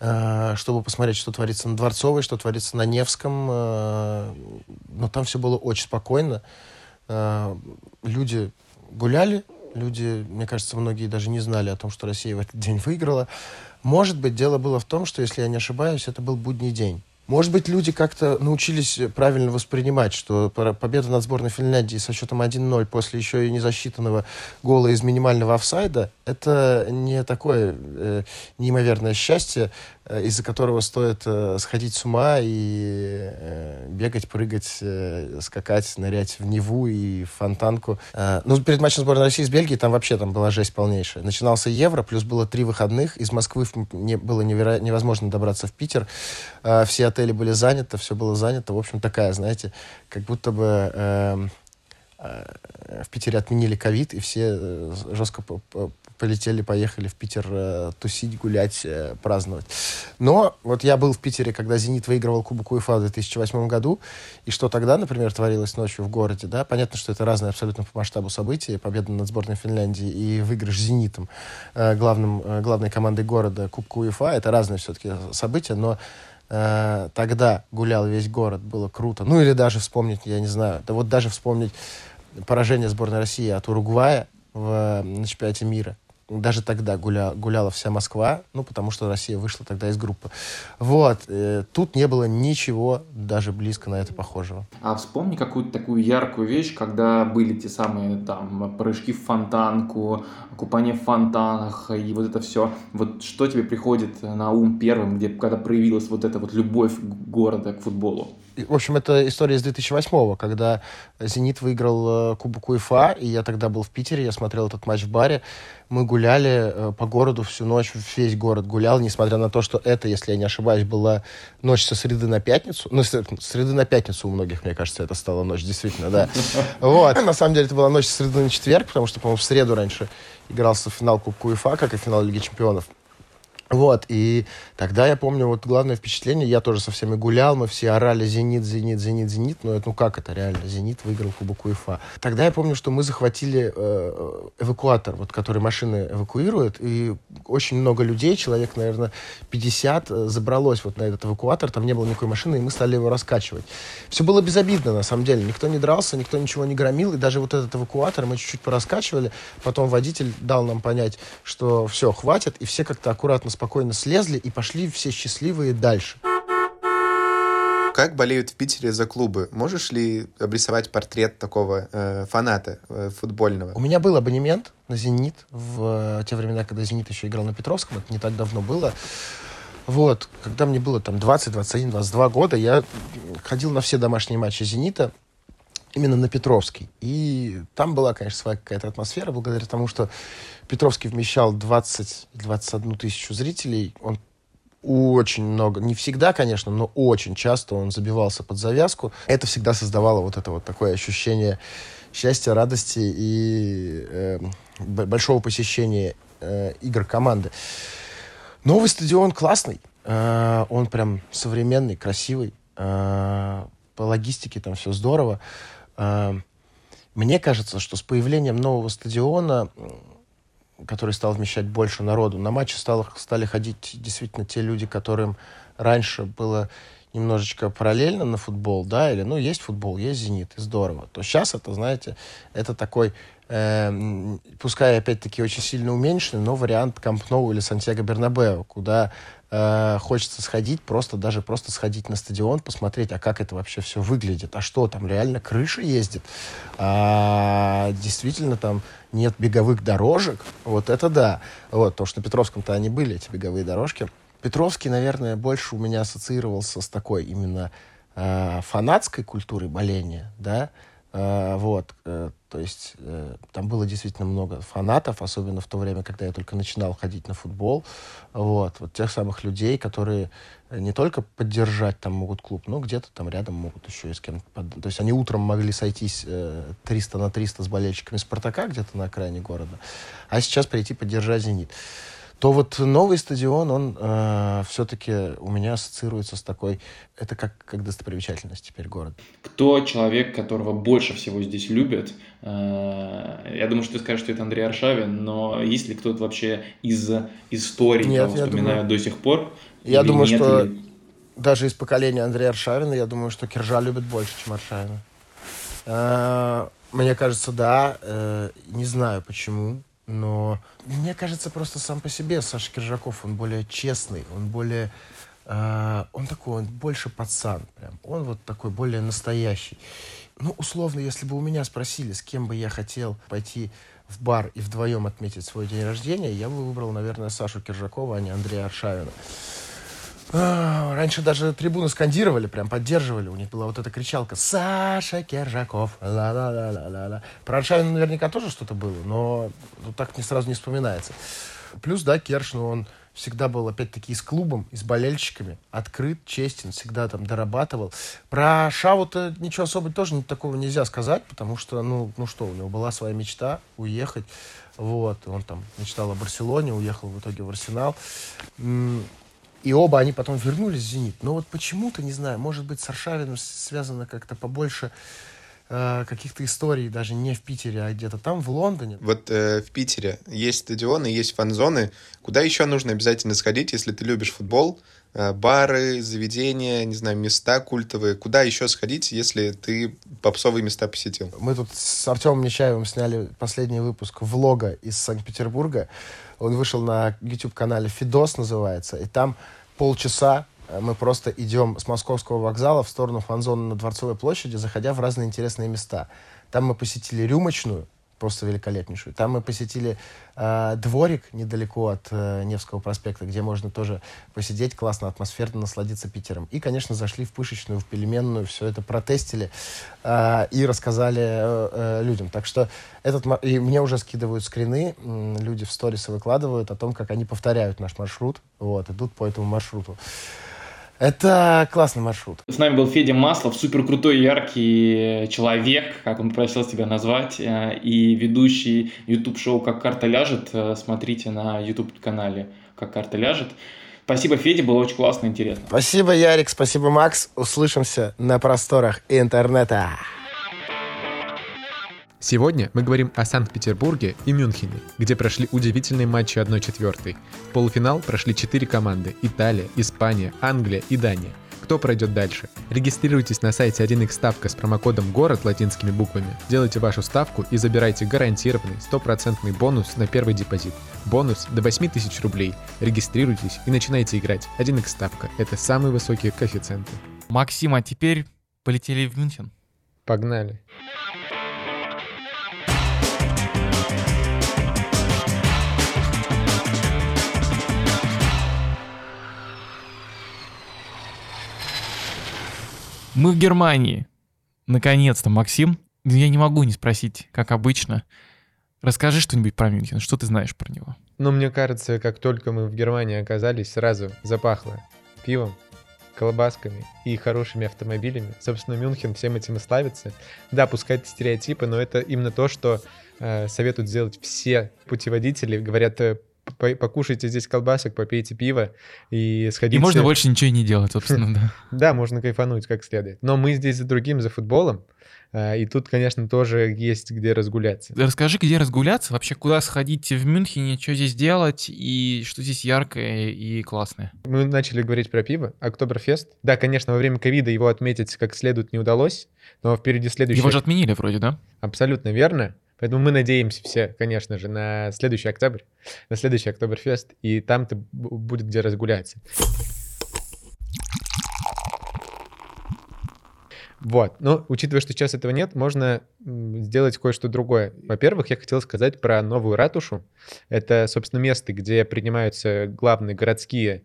[SPEAKER 3] Э, чтобы посмотреть, что творится на Дворцовой, что творится на Невском. Э, но там все было очень спокойно. Э, люди гуляли, люди, мне кажется, многие даже не знали о том, что Россия в этот день выиграла. Может быть, дело было в том, что, если я не ошибаюсь, это был будний день. Может быть, люди как-то научились правильно воспринимать, что победа над сборной Финляндии со счетом 1-0 после еще и незасчитанного гола из минимального офсайда – это не такое э, неимоверное счастье, из-за которого стоит э, сходить с ума и э, бегать, прыгать, э, скакать, нырять в Неву и в фонтанку. Э, ну, перед матчем сборной России с Бельгией там вообще там была жесть полнейшая. Начинался Евро, плюс было три выходных. Из Москвы не, было неверо... невозможно добраться в Питер. Э, все отели были заняты, все было занято. В общем, такая, знаете, как будто бы... Э, э в Питере отменили ковид, и все э, жестко полетели, поехали в Питер э, тусить, гулять, э, праздновать. Но вот я был в Питере, когда «Зенит» выигрывал Кубок УЕФА в 2008 году, и что тогда, например, творилось ночью в городе, да, понятно, что это разные абсолютно по масштабу события, победа над сборной Финляндии и выигрыш «Зенитом», э, главным, э, главной командой города Кубка УЕФА, это разные все-таки события, но э, тогда гулял весь город, было круто. Ну или даже вспомнить, я не знаю, да вот даже вспомнить поражение сборной России от Уругвая в, на чемпионате мира даже тогда гуля, гуляла вся Москва, ну, потому что Россия вышла тогда из группы. Вот. Э, тут не было ничего даже близко на это похожего.
[SPEAKER 2] А вспомни какую-то такую яркую вещь, когда были те самые там прыжки в фонтанку, купание в фонтанах и вот это все. Вот что тебе приходит на ум первым, где когда проявилась вот эта вот любовь города к футболу?
[SPEAKER 3] В общем, это история из 2008-го, когда «Зенит» выиграл э, Кубок УЕФА, и я тогда был в Питере, я смотрел этот матч в баре. Мы гуляли э, по городу всю ночь, весь город гулял, несмотря на то, что это, если я не ошибаюсь, была ночь со среды на пятницу. Ну, с среды на пятницу у многих, мне кажется, это стала ночь, действительно, да. Вот. На самом деле, это была ночь со среды на четверг, потому что, по-моему, в среду раньше игрался финал Кубка УЕФА, как и финал Лиги Чемпионов. Вот, и тогда я помню, вот главное впечатление, я тоже со всеми гулял, мы все орали «Зенит, Зенит, Зенит, Зенит», но это, ну как это реально, «Зенит» выиграл Кубок УЕФА. Тогда я помню, что мы захватили э, эвакуатор, вот, который машины эвакуирует, и очень много людей, человек, наверное, 50, э, забралось вот на этот эвакуатор, там не было никакой машины, и мы стали его раскачивать. Все было безобидно, на самом деле, никто не дрался, никто ничего не громил, и даже вот этот эвакуатор мы чуть-чуть пораскачивали, потом водитель дал нам понять, что все, хватит, и все как-то аккуратно спокойно слезли и пошли все счастливые дальше.
[SPEAKER 1] Как болеют в Питере за клубы? Можешь ли обрисовать портрет такого э, фаната э, футбольного?
[SPEAKER 3] У меня был абонемент на «Зенит» в э, те времена, когда «Зенит» еще играл на Петровском. Это не так давно было. Вот, когда мне было там 20, 21, 22 года, я ходил на все домашние матчи «Зенита», именно на Петровский. И там была, конечно, своя какая-то атмосфера, благодаря тому, что Петровский вмещал 20-21 тысячу зрителей. Он очень много, не всегда, конечно, но очень часто он забивался под завязку. Это всегда создавало вот это вот такое ощущение счастья, радости и э, большого посещения э, игр команды. Новый стадион классный. Э, он прям современный, красивый. Э, по логистике там все здорово. Э, мне кажется, что с появлением нового стадиона который стал вмещать больше народу. На матчи стало, стали ходить действительно те люди, которым раньше было немножечко параллельно на футбол, да, или, ну, есть футбол, есть «Зенит», и здорово. То сейчас это, знаете, это такой, пускай, опять-таки, очень сильно уменьшенный, но вариант Камп Ноу или Сантьяго Бернабео, куда э, хочется сходить, просто даже просто сходить на стадион, посмотреть, а как это вообще все выглядит, а что там, реально крыша ездит, а, действительно там нет беговых дорожек, вот это да. Вот, то, что на Петровском-то они были, эти беговые дорожки. Петровский, наверное, больше у меня ассоциировался с такой именно э, фанатской культурой боления, да, вот, э, то есть э, там было действительно много фанатов, особенно в то время, когда я только начинал ходить на футбол. Вот, вот тех самых людей, которые не только поддержать там могут клуб, но где-то там рядом могут еще и с кем-то. Под... То есть они утром могли сойтись э, 300 на 300 с болельщиками Спартака где-то на окраине города, а сейчас прийти поддержать «Зенит» то вот новый стадион, он э, все-таки у меня ассоциируется с такой... Это как, как достопримечательность теперь город.
[SPEAKER 2] Кто человек, которого больше всего здесь любят? Э, я думаю, что ты скажешь, что это Андрей Аршавин, но есть ли кто-то вообще из истории, нет, кого вспоминают думаю, до сих пор?
[SPEAKER 3] Я думаю, нет, что или... даже из поколения Андрея Аршавина, я думаю, что Киржа любит больше, чем Аршавина. Э, мне кажется, да. Э, не знаю почему. Но мне кажется, просто сам по себе Саша Киржаков, он более честный, он более... Э, он такой, он больше пацан прям. Он вот такой более настоящий. Ну, условно, если бы у меня спросили, с кем бы я хотел пойти в бар и вдвоем отметить свой день рождения, я бы выбрал, наверное, Сашу Киржакова, а не Андрея Аршавина. А, раньше даже трибуны скандировали, прям поддерживали. У них была вот эта кричалка «Саша Кержаков». Ла-ла-ла-ла-ла-ла. Про Аршавина наверняка тоже что-то было, но ну, так не сразу не вспоминается. Плюс, да, Керш, ну, он всегда был, опять-таки, с клубом, и с болельщиками. Открыт, честен, всегда там дорабатывал. Про Шаву-то ничего особо тоже такого нельзя сказать, потому что, ну, ну что, у него была своя мечта уехать. Вот, он там мечтал о Барселоне, уехал в итоге в Арсенал. И оба они потом вернулись в «Зенит». Но вот почему-то, не знаю, может быть, с Аршавиным связано как-то побольше э, каких-то историй, даже не в Питере, а где-то там, в Лондоне.
[SPEAKER 1] Вот э, в Питере есть стадионы, есть фан-зоны. Куда еще нужно обязательно сходить, если ты любишь футбол? Э, бары, заведения, не знаю, места культовые. Куда еще сходить, если ты попсовые места посетил?
[SPEAKER 3] Мы тут с Артемом Нечаевым сняли последний выпуск влога из Санкт-Петербурга. Он вышел на YouTube-канале «Фидос» называется, и там полчаса э, мы просто идем с московского вокзала в сторону фан-зоны на Дворцовой площади, заходя в разные интересные места. Там мы посетили рюмочную, просто великолепнейшую. Там мы посетили э, дворик недалеко от э, Невского проспекта, где можно тоже посидеть, классно, атмосферно насладиться Питером. И, конечно, зашли в Пышечную, в Пельменную, все это протестили э, и рассказали э, э, людям. Так что этот... И мне уже скидывают скрины, э, люди в сторисы выкладывают о том, как они повторяют наш маршрут, вот, идут по этому маршруту. Это классный маршрут.
[SPEAKER 4] С нами был Федя Маслов, супер крутой, яркий человек, как он попросил себя назвать, э, и ведущий YouTube-шоу «Как карта ляжет». Э, смотрите на YouTube-канале «Как карта ляжет». Спасибо, Федя, было очень классно и интересно.
[SPEAKER 3] Спасибо, Ярик, спасибо, Макс. Услышимся на просторах интернета.
[SPEAKER 1] Сегодня мы говорим о Санкт-Петербурге и Мюнхене, где прошли удивительные матчи 1-4. В полуфинал прошли 4 команды – Италия, Испания, Англия и Дания. Кто пройдет дальше? Регистрируйтесь на сайте 1x ставка с промокодом «Город» латинскими буквами, делайте вашу ставку и забирайте гарантированный стопроцентный бонус на первый депозит. Бонус до 8000 рублей. Регистрируйтесь и начинайте играть. 1x ставка – это самые высокие коэффициенты.
[SPEAKER 2] Максим, а теперь полетели в Мюнхен.
[SPEAKER 1] Погнали.
[SPEAKER 2] Мы в Германии. Наконец-то, Максим. Я не могу не спросить, как обычно. Расскажи что-нибудь про Мюнхен. Что ты знаешь про него?
[SPEAKER 1] Ну, мне кажется, как только мы в Германии оказались, сразу запахло пивом, колбасками и хорошими автомобилями. Собственно, Мюнхен всем этим и славится. Да, пускай это стереотипы, но это именно то, что э, советуют сделать все путеводители. Говорят, э, покушайте здесь колбасок, попейте пиво и сходите...
[SPEAKER 2] И можно больше ничего не делать, собственно, да.
[SPEAKER 1] Да, можно кайфануть как следует. Но мы здесь за другим, за футболом, а, и тут, конечно, тоже есть где разгуляться.
[SPEAKER 2] Расскажи, где разгуляться, вообще куда сходить в Мюнхене, что здесь делать и что здесь яркое и классное.
[SPEAKER 1] Мы начали говорить про пиво. Октоберфест. Да, конечно, во время ковида его отметить как следует не удалось, но впереди следующий...
[SPEAKER 2] Его же отменили вроде, да?
[SPEAKER 1] Абсолютно верно. Поэтому мы надеемся все, конечно же, на следующий октябрь, на следующий Октоберфест, и там-то будет где разгуляться. Вот. Но учитывая, что сейчас этого нет, можно сделать кое-что другое. Во-первых, я хотел сказать про новую ратушу. Это, собственно, место, где принимаются главные городские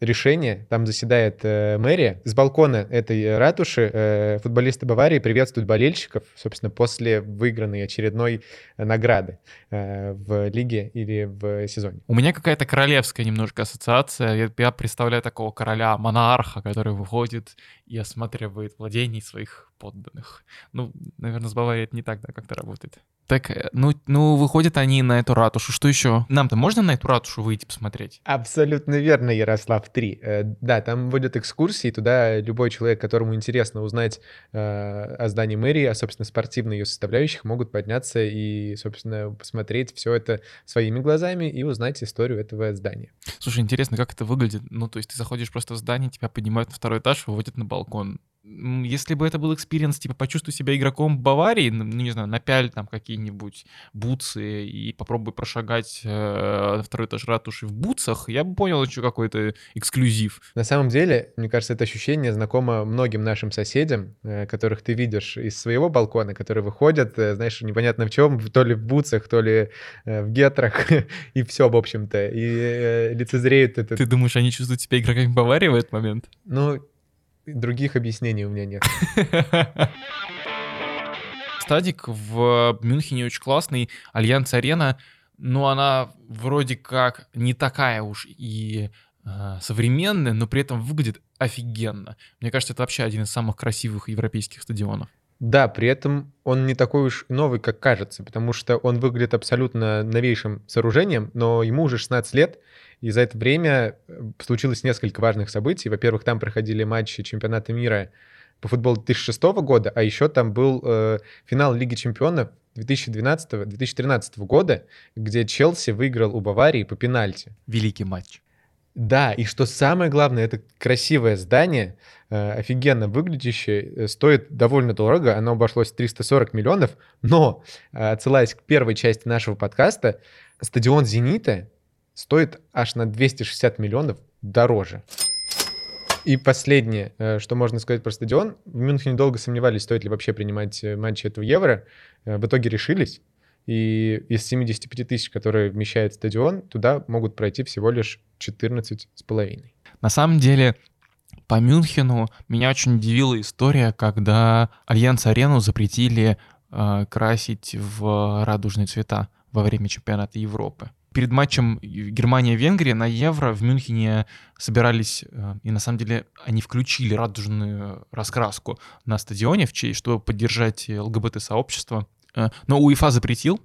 [SPEAKER 1] решение, там заседает э, мэрия. С балкона этой ратуши э, футболисты Баварии приветствуют болельщиков, собственно, после выигранной очередной награды э, в лиге или в сезоне.
[SPEAKER 2] У меня какая-то королевская немножко ассоциация. Я, я представляю такого короля-монарха, который выходит и осматривает владений своих подданных. Ну, наверное, с Баварией это не так, да, как-то работает. Так, э, ну, ну, выходят они на эту ратушу. Что еще? Нам-то можно на эту ратушу выйти посмотреть?
[SPEAKER 1] Абсолютно верно, Ярослав 3. Э, да, там водят экскурсии, туда любой человек, которому интересно узнать э, о здании мэрии, а, собственно, спортивной ее составляющих, могут подняться и, собственно, посмотреть все это своими глазами и узнать историю этого здания.
[SPEAKER 2] Слушай, интересно, как это выглядит? Ну, то есть ты заходишь просто в здание, тебя поднимают на второй этаж, выводят на балкон если бы это был experience, типа, почувствуй себя игроком Баварии, ну, не знаю, напяль там какие-нибудь бутсы и попробуй прошагать э, второй этаж ратуши в бутсах, я бы понял еще какой-то эксклюзив.
[SPEAKER 1] На самом деле, мне кажется, это ощущение знакомо многим нашим соседям, э, которых ты видишь из своего балкона, которые выходят, э, знаешь, непонятно в чем, то ли в бутсах, то ли э, в гетрах, и все, в общем-то, и э, лицезреют это.
[SPEAKER 2] Ты думаешь, они чувствуют себя игроками Баварии в этот момент?
[SPEAKER 1] Ну, Других объяснений у меня нет.
[SPEAKER 2] Стадик в Мюнхене очень классный. Allianz Arena, но она вроде как не такая уж и э, современная, но при этом выглядит офигенно. Мне кажется, это вообще один из самых красивых европейских стадионов.
[SPEAKER 1] Да, при этом он не такой уж новый, как кажется, потому что он выглядит абсолютно новейшим сооружением, но ему уже 16 лет, и за это время э, случилось несколько важных событий. Во-первых, там проходили матчи чемпионата мира по футболу 2006 года, а еще там был э, финал Лиги чемпионов 2012-2013 года, где Челси выиграл у Баварии по пенальти.
[SPEAKER 2] Великий матч.
[SPEAKER 1] Да, и что самое главное, это красивое здание, э, офигенно выглядящее, э, стоит довольно дорого, оно обошлось 340 миллионов, но, э, отсылаясь к первой части нашего подкаста, стадион «Зенита» стоит аж на 260 миллионов дороже. И последнее, э, что можно сказать про стадион. В Мюнхене долго сомневались, стоит ли вообще принимать э, матчи этого Евро. Э, в итоге решились. И из 75 тысяч, которые вмещает стадион, туда могут пройти всего лишь 14 с половиной.
[SPEAKER 2] На самом деле, по Мюнхену меня очень удивила история, когда Альянс Арену запретили э, красить в радужные цвета во время чемпионата Европы. Перед матчем Германия-Венгрия на Евро в Мюнхене собирались, э, и на самом деле они включили радужную раскраску на стадионе, в честь, чтобы поддержать ЛГБТ-сообщество. Э, но УЕФА запретил,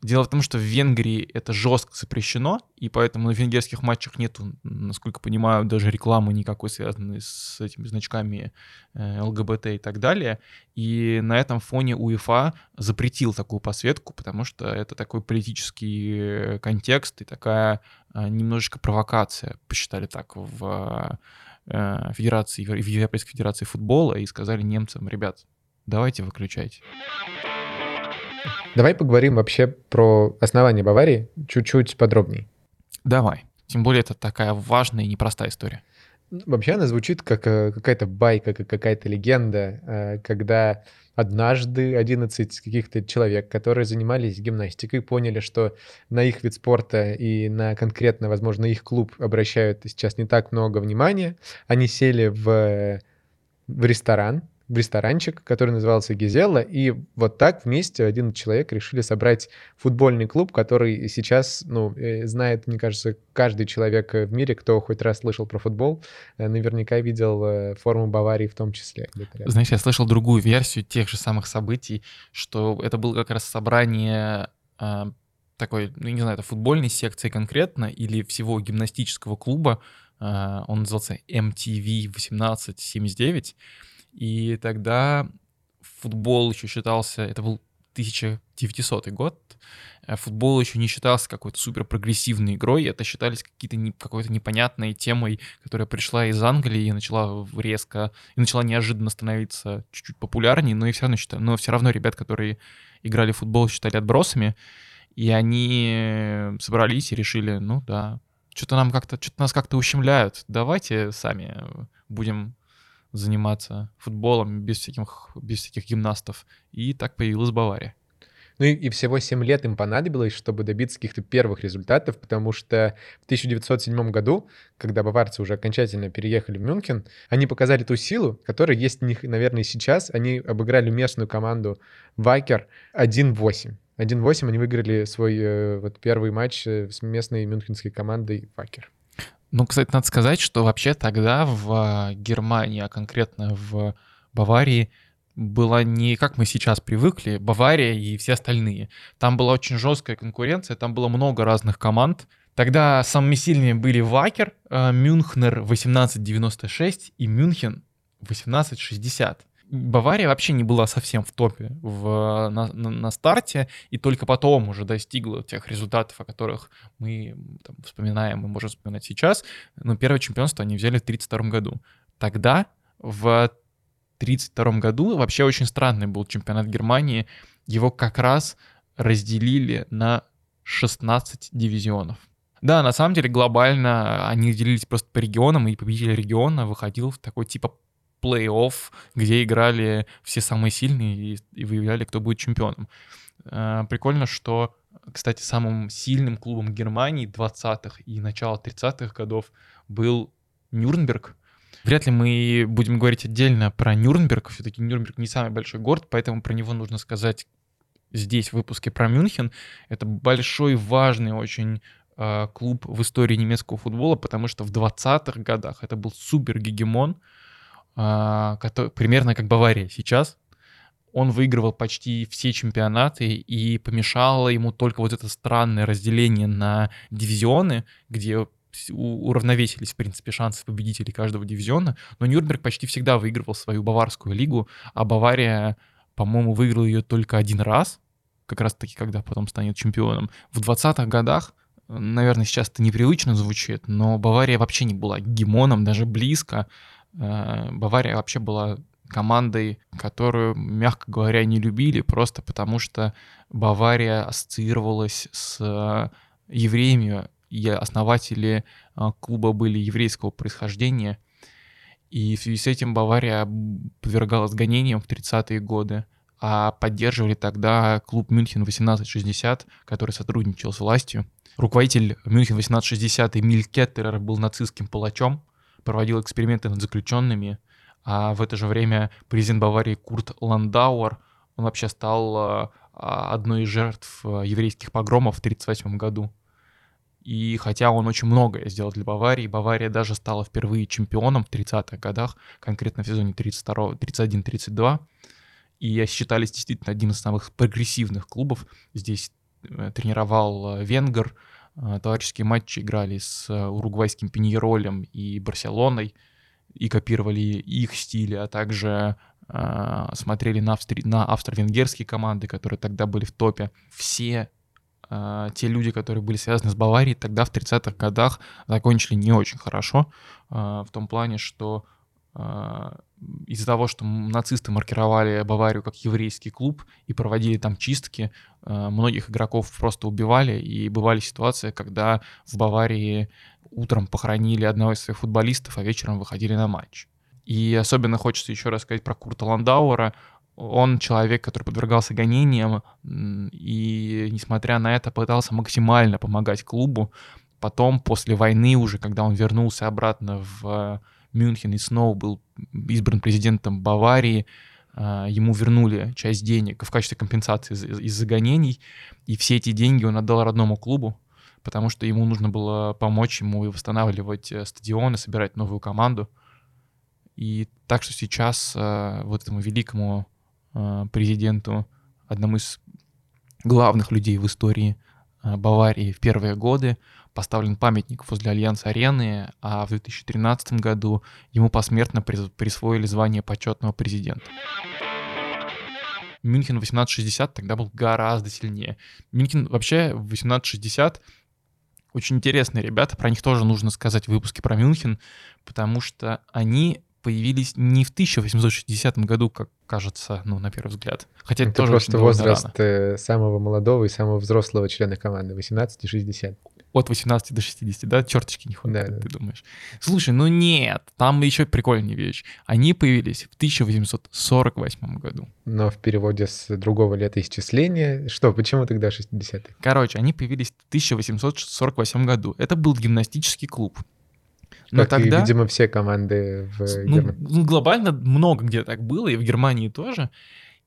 [SPEAKER 2] Дело в том, что в Венгрии это жестко запрещено, и поэтому на венгерских матчах нету, насколько понимаю, даже рекламы никакой, связанной с этими значками э, ЛГБТ и так далее. И на этом фоне УЕФА запретил такую посветку, потому что это такой политический э, контекст и такая э, немножечко провокация, посчитали так в Федерации, в Европейской Федерации футбола, и сказали немцам, ребят, давайте выключайте.
[SPEAKER 1] Давай поговорим вообще про основание Баварии чуть-чуть подробнее.
[SPEAKER 2] Давай. Тем более это такая важная и непростая история.
[SPEAKER 1] Вообще она звучит как э, какая-то байка, как какая-то легенда, э, когда однажды 11 каких-то человек, которые занимались гимнастикой, поняли, что на их вид спорта и на конкретно, возможно, их клуб обращают сейчас не так много внимания. Они сели в, в ресторан, в ресторанчик, который назывался Гизела, и вот так вместе один человек решили собрать футбольный клуб, который сейчас, ну, э, знает, мне кажется, каждый человек в мире, кто хоть раз слышал про футбол, э, наверняка видел э, форму Баварии в том числе.
[SPEAKER 2] Знаешь, я слышал другую версию тех же самых событий, что это было как раз собрание э, такой, ну, не знаю, это футбольной секции конкретно или всего гимнастического клуба, э, он назывался MTV 1879, и тогда футбол еще считался, это был 1900 год, э, футбол еще не считался какой-то супер прогрессивной игрой, это считались какие-то не, какой-то непонятной темой, которая пришла из Англии и начала резко, и начала неожиданно становиться чуть-чуть популярнее, но и все равно считали, но все равно ребят, которые играли в футбол, считали отбросами, и они собрались и решили, ну да, что-то нам как-то, что-то нас как-то ущемляют, давайте сами будем заниматься футболом без всяких, без всяких гимнастов. И так появилась Бавария.
[SPEAKER 1] Ну и, и всего 7 лет им понадобилось, чтобы добиться каких-то первых результатов, потому что в 1907 году, когда баварцы уже окончательно переехали в Мюнхен, они показали ту силу, которая есть у них, наверное, сейчас. Они обыграли местную команду Вайкер 1-8. 1-8 они выиграли свой э, вот первый матч э, с местной мюнхенской командой Вайкер.
[SPEAKER 2] Ну, кстати, надо сказать, что вообще тогда в а, Германии, а конкретно в Баварии, была не как мы сейчас привыкли, Бавария и все остальные. Там была очень жесткая конкуренция, там было много разных команд. Тогда самыми сильными были Вакер, а, Мюнхнер 1896 и Мюнхен 1860. Бавария вообще не была совсем в топе в, на, на, на старте, и только потом уже достигла тех результатов, о которых мы там, вспоминаем и можем вспоминать сейчас. Но первое чемпионство они взяли в 1932 году. Тогда, в 1932 году, вообще очень странный был чемпионат Германии. Его как раз разделили на 16 дивизионов. Да, на самом деле глобально они делились просто по регионам, и победитель региона выходил в такой типа плей-офф, где играли все самые сильные и, и выявляли, кто будет чемпионом. Э, прикольно, что, кстати, самым сильным клубом Германии 20-х и начала 30-х годов был Нюрнберг. Вряд ли мы будем говорить отдельно про Нюрнберг, все-таки Нюрнберг не самый большой город, поэтому про него нужно сказать здесь в выпуске про Мюнхен. Это большой, важный очень э, клуб в истории немецкого футбола, потому что в 20-х годах это был супер гегемон, который, примерно как Бавария сейчас. Он выигрывал почти все чемпионаты, и помешало ему только вот это странное разделение на дивизионы, где уравновесились, в принципе, шансы победителей каждого дивизиона, но Нюрнберг почти всегда выигрывал свою баварскую лигу, а Бавария, по-моему, выиграла ее только один раз, как раз-таки, когда потом станет чемпионом. В 20-х годах, наверное, сейчас это непривычно звучит, но Бавария вообще не была гемоном, даже близко. Э, Бавария вообще была командой, которую, мягко говоря, не любили, просто потому что Бавария ассоциировалась с евреями, и основатели э, клуба были еврейского происхождения. И в связи с этим Бавария подвергалась гонениям в 30-е годы, а поддерживали тогда клуб Мюнхен 1860, который сотрудничал с властью. Руководитель Мюнхен 1860 Эмиль Кеттерер был нацистским палачом, проводил эксперименты над заключенными, а в это же время президент Баварии Курт Ландауэр, он вообще стал а, одной из жертв а, еврейских погромов в 1938 году. И хотя он очень многое сделал для Баварии, Бавария даже стала впервые чемпионом в 30-х годах, конкретно в сезоне 31-32. И считались действительно одним из самых прогрессивных клубов. Здесь э, тренировал э, Венгер, товарищеские матчи играли с уругвайским Пиньеролем и Барселоной и копировали их стили, а также э, смотрели на, австри... на австро-венгерские команды, которые тогда были в топе. Все э, те люди, которые были связаны с Баварией, тогда в 30-х годах закончили не очень хорошо, э, в том плане, что из-за того, что нацисты маркировали Баварию как еврейский клуб и проводили там чистки, многих игроков просто убивали, и бывали ситуации, когда в Баварии утром похоронили одного из своих футболистов, а вечером выходили на матч. И особенно хочется еще раз сказать про Курта Ландауэра. Он человек, который подвергался гонениям, и, несмотря на это, пытался максимально помогать клубу. Потом, после войны уже, когда он вернулся обратно в Мюнхен и снова был избран президентом Баварии, а, ему вернули часть денег в качестве компенсации из-за гонений, и все эти деньги он отдал родному клубу, потому что ему нужно было помочь ему восстанавливать э, стадионы, собирать новую команду. И так что сейчас э, вот этому великому э, президенту, одному из главных людей в истории Баварии в первые годы, поставлен памятник возле Альянс-арены, а в 2013 году ему посмертно присвоили звание почетного президента. Мюнхен 1860 тогда был гораздо сильнее. Мюнхен вообще в 1860 очень интересные ребята, про них тоже нужно сказать в выпуске про Мюнхен, потому что они появились не в 1860 году, как кажется, ну, на первый взгляд. Хотя это, это тоже
[SPEAKER 1] просто возраст рано. Э, самого молодого и самого взрослого члена команды, 18 и 60
[SPEAKER 2] от 18 до 60, да, черточки не хватает, да, ты да. думаешь. Слушай, ну нет, там еще прикольнее вещь. Они появились в 1848 году.
[SPEAKER 1] Но в переводе с другого летоисчисления, что, почему тогда 60-е?
[SPEAKER 2] Короче, они появились в 1848 году. Это был гимнастический клуб.
[SPEAKER 1] Но как тогда, и, видимо, все команды в
[SPEAKER 2] ну, Германии. Ну, глобально много где так было, и в Германии тоже.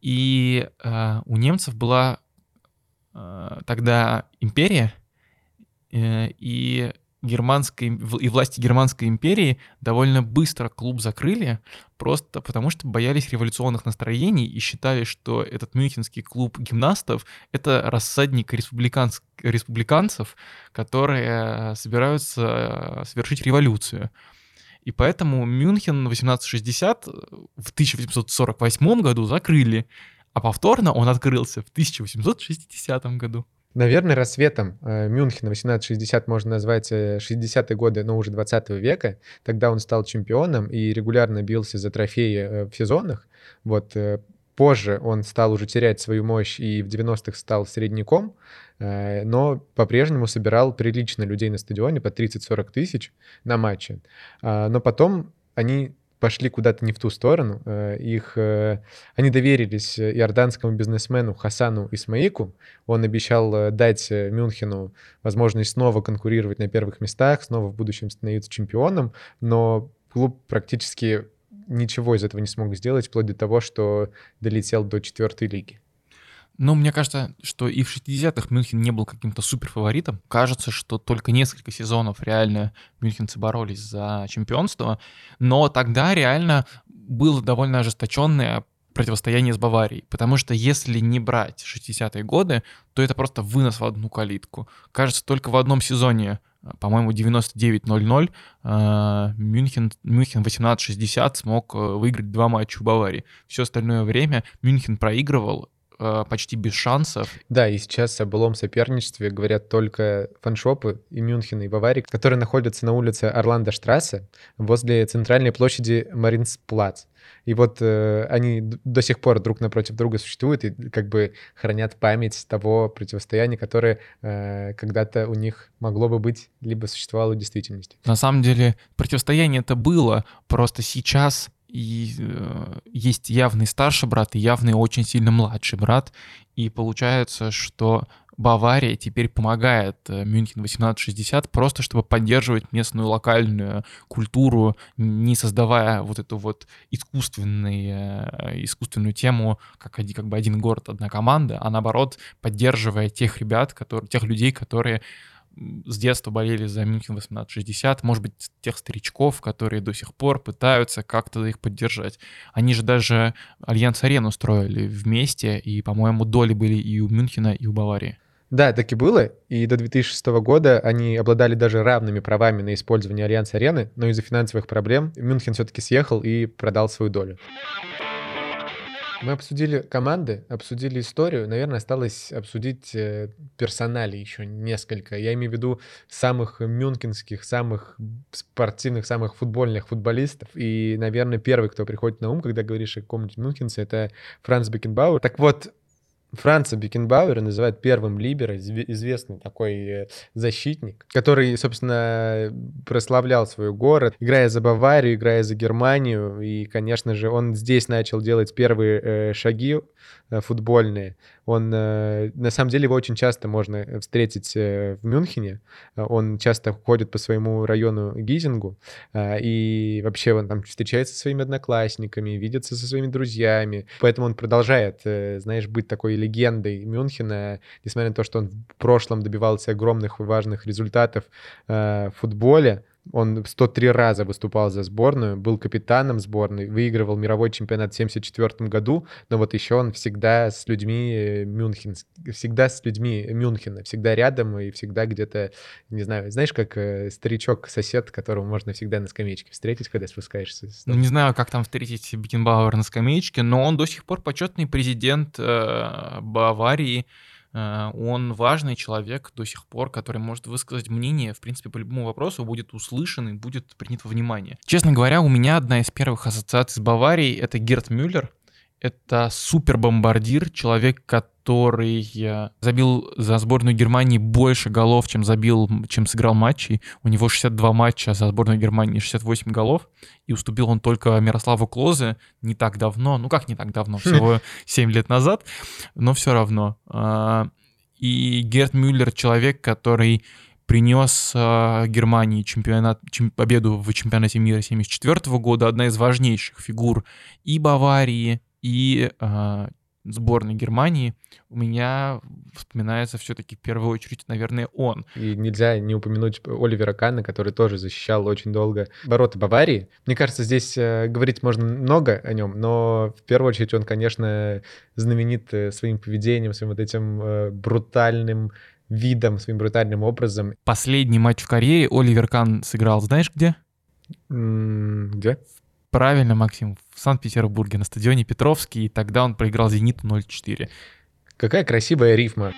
[SPEAKER 2] И э, у немцев была э, тогда империя, Э, и германской и власти Германской империи довольно быстро клуб закрыли, просто потому что боялись революционных настроений и считали, что этот мюнхенский клуб гимнастов — это рассадник республиканц... республиканцев, которые собираются совершить революцию. И поэтому Мюнхен 1860 в 1848 году закрыли, а повторно он открылся в 1860 году.
[SPEAKER 1] Наверное, рассветом э, Мюнхена 1860 можно назвать 60-е э, годы, но уже 20 века. Тогда он стал чемпионом и регулярно бился за трофеи э, в сезонах. Вот позже он стал уже терять свою мощь и в 90-х стал средняком, но по-прежнему собирал прилично людей на стадионе по 30-40 тысяч на матче. Но потом они пошли куда-то не в ту сторону. Э, их, э, они доверились иорданскому бизнесмену Хасану Исмаику. Он обещал э, дать Мюнхену возможность снова конкурировать на первых местах, снова в будущем становиться чемпионом, но клуб практически ничего из этого не смог сделать, вплоть до того, что долетел до четвертой лиги.
[SPEAKER 2] Ну, мне кажется, что и в 60-х Мюнхен не был каким-то супер фаворитом. Кажется, что только несколько сезонов реально мюнхенцы боролись за чемпионство, но тогда реально было довольно ожесточенное противостояние с Баварией. Потому что если не брать 60-е годы, то это просто вынос в одну калитку. Кажется, только в одном сезоне по-моему, 99-0-0, э, Мюнхен, Мюнхен 18-60 смог э, выиграть два матча у Баварии. Все остальное время Мюнхен проигрывал, Э, почти без шансов.
[SPEAKER 1] Да, и сейчас о былом соперничестве говорят только фаншопы и Мюнхена, и Баварии, которые находятся на улице Орландо Штрассе возле центральной площади Маринсплац. И вот э, они до сих пор друг напротив друга существуют и как бы хранят память того противостояния, которое э, когда-то у них могло бы быть, либо существовало в действительности.
[SPEAKER 2] На самом деле противостояние это было, просто сейчас и э, есть явный старший брат и явный очень сильно младший брат. И получается, что Бавария теперь помогает э, Мюнхен 1860 просто чтобы поддерживать местную локальную культуру, не создавая вот эту вот искусственный, э, искусственную тему, как, один, как бы один город, одна команда, а наоборот поддерживая тех ребят, которые, тех людей, которые с детства болели за Мюнхен 1860, может быть, тех старичков, которые до сих пор пытаются как-то их поддержать. Они же даже Альянс-арену строили вместе, и, по-моему, доли были и у Мюнхена, и у Баварии.
[SPEAKER 1] Да, так и было. И до 2006 года они обладали даже равными правами на использование Альянс-арены, но из-за финансовых проблем Мюнхен все-таки съехал и продал свою долю. Мы обсудили команды, обсудили историю. Наверное, осталось обсудить э, персонали еще несколько. Я имею в виду самых мюнхенских, самых спортивных, самых футбольных футболистов. И, наверное, первый, кто приходит на ум, когда говоришь о каком-нибудь мюнхенце, это Франц Бекенбауэр. Так вот, Франца Бекенбауэра называют первым либеро, известный такой э, защитник, который, собственно, прославлял свой город, играя за Баварию, играя за Германию. И, конечно же, он здесь начал делать первые э, шаги Э, футбольные. Он, на самом деле, его очень часто можно встретить в Мюнхене. Он часто ходит по своему району Гизингу, и вообще он там встречается со своими одноклассниками, видится со своими друзьями. Поэтому он продолжает, знаешь, быть такой легендой Мюнхена, несмотря на то, что он в прошлом добивался огромных и важных результатов в футболе. Он 103 раза выступал за сборную, был капитаном сборной, выигрывал мировой чемпионат в 1974 году, но вот еще он всегда с людьми э, Мюнхен, всегда с людьми Мюнхена, всегда рядом и всегда где-то, не знаю, знаешь, как э, старичок-сосед, которого можно всегда на скамеечке встретить, когда спускаешься.
[SPEAKER 2] Ну, не знаю, как там встретить Бикенбауэр на скамеечке, но он до сих пор почетный президент э, Баварии, он важный человек до сих пор, который может высказать мнение, в принципе, по любому вопросу, будет услышан и будет принят во внимание. Честно говоря, у меня одна из первых ассоциаций с Баварией — это Герт Мюллер, это супербомбардир, человек, который э, забил за сборную Германии больше голов, чем забил, чем сыграл матчей. У него 62 матча за сборную Германии, 68 голов. И уступил он только Мирославу Клозе не так давно. Ну как не так давно, всего 7 лет назад. Но все равно. А, и Герт Мюллер человек, который принес э, Германии чемпионат, чем, победу в чемпионате мира 1974 года, одна из важнейших фигур и Баварии, и э, сборной Германии, у меня вспоминается все-таки в первую очередь, наверное, он.
[SPEAKER 1] И нельзя не упомянуть Оливера Канна, который тоже защищал очень долго ворота Баварии. Мне кажется, здесь э, говорить можно много о нем, но в первую очередь он, конечно, знаменит э, своим поведением, своим вот этим э, брутальным видом, своим брутальным образом.
[SPEAKER 2] Последний матч в карьере Оливер Кан сыграл, знаешь где?
[SPEAKER 1] Где?
[SPEAKER 2] Правильно, Максим, в Санкт-Петербурге на стадионе Петровский, и тогда он проиграл «Зениту» 0-4.
[SPEAKER 1] Какая красивая рифма.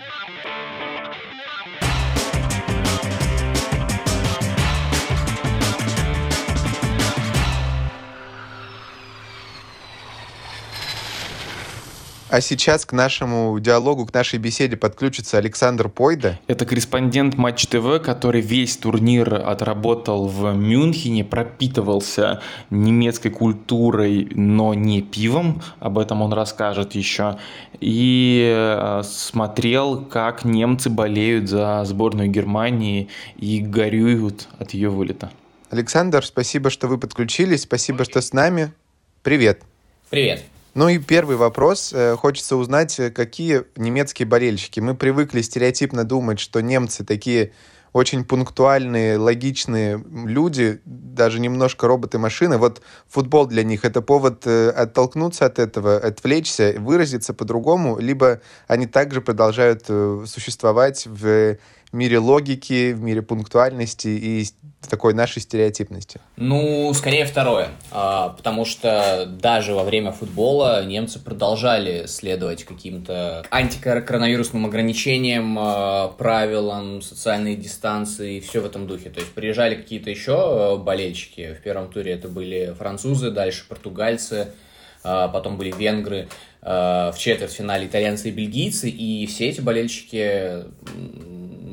[SPEAKER 1] А сейчас к нашему диалогу, к нашей беседе подключится Александр Пойда.
[SPEAKER 4] Это корреспондент Матч ТВ, который весь турнир отработал в Мюнхене, пропитывался немецкой культурой, но не пивом. Об этом он расскажет еще. И э, смотрел, как немцы болеют за сборную Германии и горюют от ее вылета.
[SPEAKER 1] Александр, спасибо, что вы подключились. Спасибо, что с нами. Привет.
[SPEAKER 5] Привет.
[SPEAKER 1] Ну и первый вопрос. Э, хочется узнать, э, какие немецкие болельщики. Мы привыкли стереотипно думать, что немцы такие очень пунктуальные, логичные люди, даже немножко роботы-машины. Вот футбол для них это повод э, оттолкнуться от этого, отвлечься, выразиться по-другому, либо они также продолжают существовать в мире логики, в мире пунктуальности и такой нашей стереотипности?
[SPEAKER 5] Ну, скорее второе. А, потому что даже во время футбола немцы продолжали следовать каким-то антикоронавирусным ограничениям, а, правилам социальной дистанции и все в этом духе. То есть приезжали какие-то еще а, болельщики. В первом туре это были французы, дальше португальцы, потом были венгры, в четвертьфинале итальянцы и бельгийцы, и все эти болельщики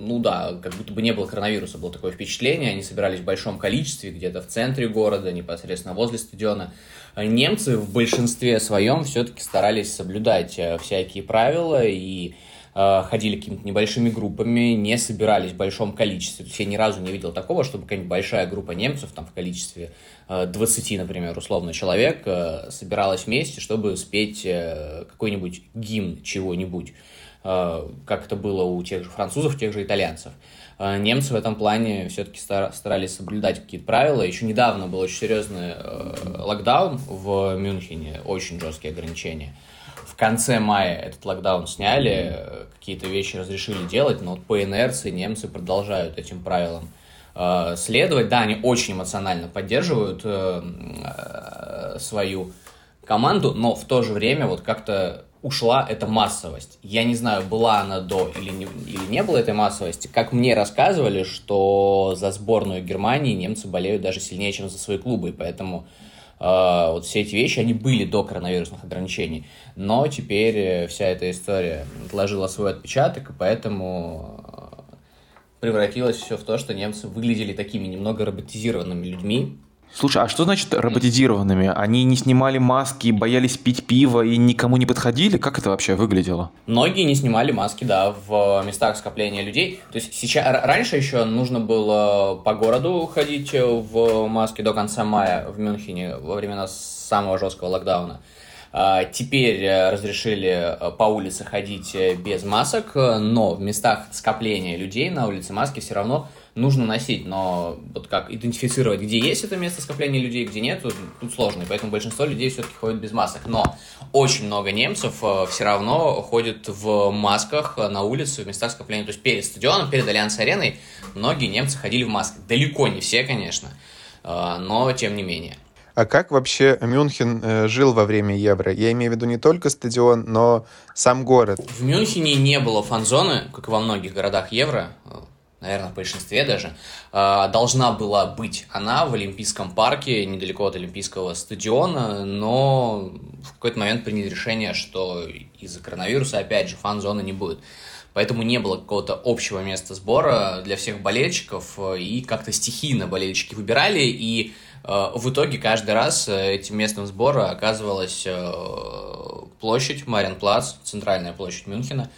[SPEAKER 5] ну да, как будто бы не было коронавируса, было такое впечатление, они собирались в большом количестве, где-то в центре города, непосредственно возле стадиона. Немцы в большинстве своем все-таки старались соблюдать э, всякие правила и э, ходили какими-то небольшими группами, не собирались в большом количестве. То есть я ни разу не видел такого, чтобы какая-нибудь большая группа немцев, там в количестве 20, э, например, условно, человек, собиралась вместе, чтобы спеть какой-нибудь гимн чего-нибудь. Как это было у тех же французов, тех же итальянцев. Немцы в этом плане все-таки старались соблюдать какие-то правила. Еще недавно был очень серьезный локдаун в Мюнхене, очень жесткие ограничения. В конце мая этот локдаун сняли, какие-то вещи разрешили делать, но вот по инерции немцы продолжают этим правилам Э, следовать. Да, они очень эмоционально поддерживают э, э, свою команду, но в то же время вот как-то ушла эта массовость. Я не знаю, была она до или не, или не было этой массовости. Как мне рассказывали, что за сборную Германии немцы болеют даже сильнее, чем за свои клубы, и поэтому э, вот все эти вещи, они были до коронавирусных ограничений. Но теперь вся эта история отложила свой отпечаток, и поэтому превратилось все в то, что немцы выглядели такими немного роботизированными людьми.
[SPEAKER 2] Слушай, а что значит роботизированными? Они не снимали маски, боялись пить пиво и никому не подходили? Как это вообще выглядело?
[SPEAKER 5] Многие не снимали маски, да, в местах скопления людей. То есть сейчас, раньше еще нужно было по городу ходить в маске до конца мая в Мюнхене во времена самого жесткого локдауна. А, теперь э, разрешили э, по улице ходить э, без масок, но в местах скопления людей на улице маски все равно нужно носить. Но вот как идентифицировать, где есть это место скопления людей, где нет, тут, тут сложно. И поэтому большинство людей все-таки ходят без масок. Но очень много немцев все равно ходят в масках на улице, в местах скопления. То есть перед стадионом, перед Альянс-ареной многие немцы ходили в масках. Далеко не все, конечно, но тем не менее.
[SPEAKER 1] А как вообще Мюнхен э, жил во время Евро? Я имею в виду не только стадион, но сам город.
[SPEAKER 5] В Мюнхене не было фан-зоны, как и во многих городах Евро, э, наверное, в большинстве даже. Э, должна была быть она в Олимпийском парке, недалеко от Олимпийского стадиона, но в какой-то момент приняли решение, что из-за коронавируса, опять же, фан-зоны не будет. Поэтому не было какого-то общего места сбора для всех болельщиков, э, и как-то стихийно болельщики выбирали, и Э, в итоге каждый раз э, этим местом сбора оказывалась площадь Маринплац, центральная площадь Мюнхена,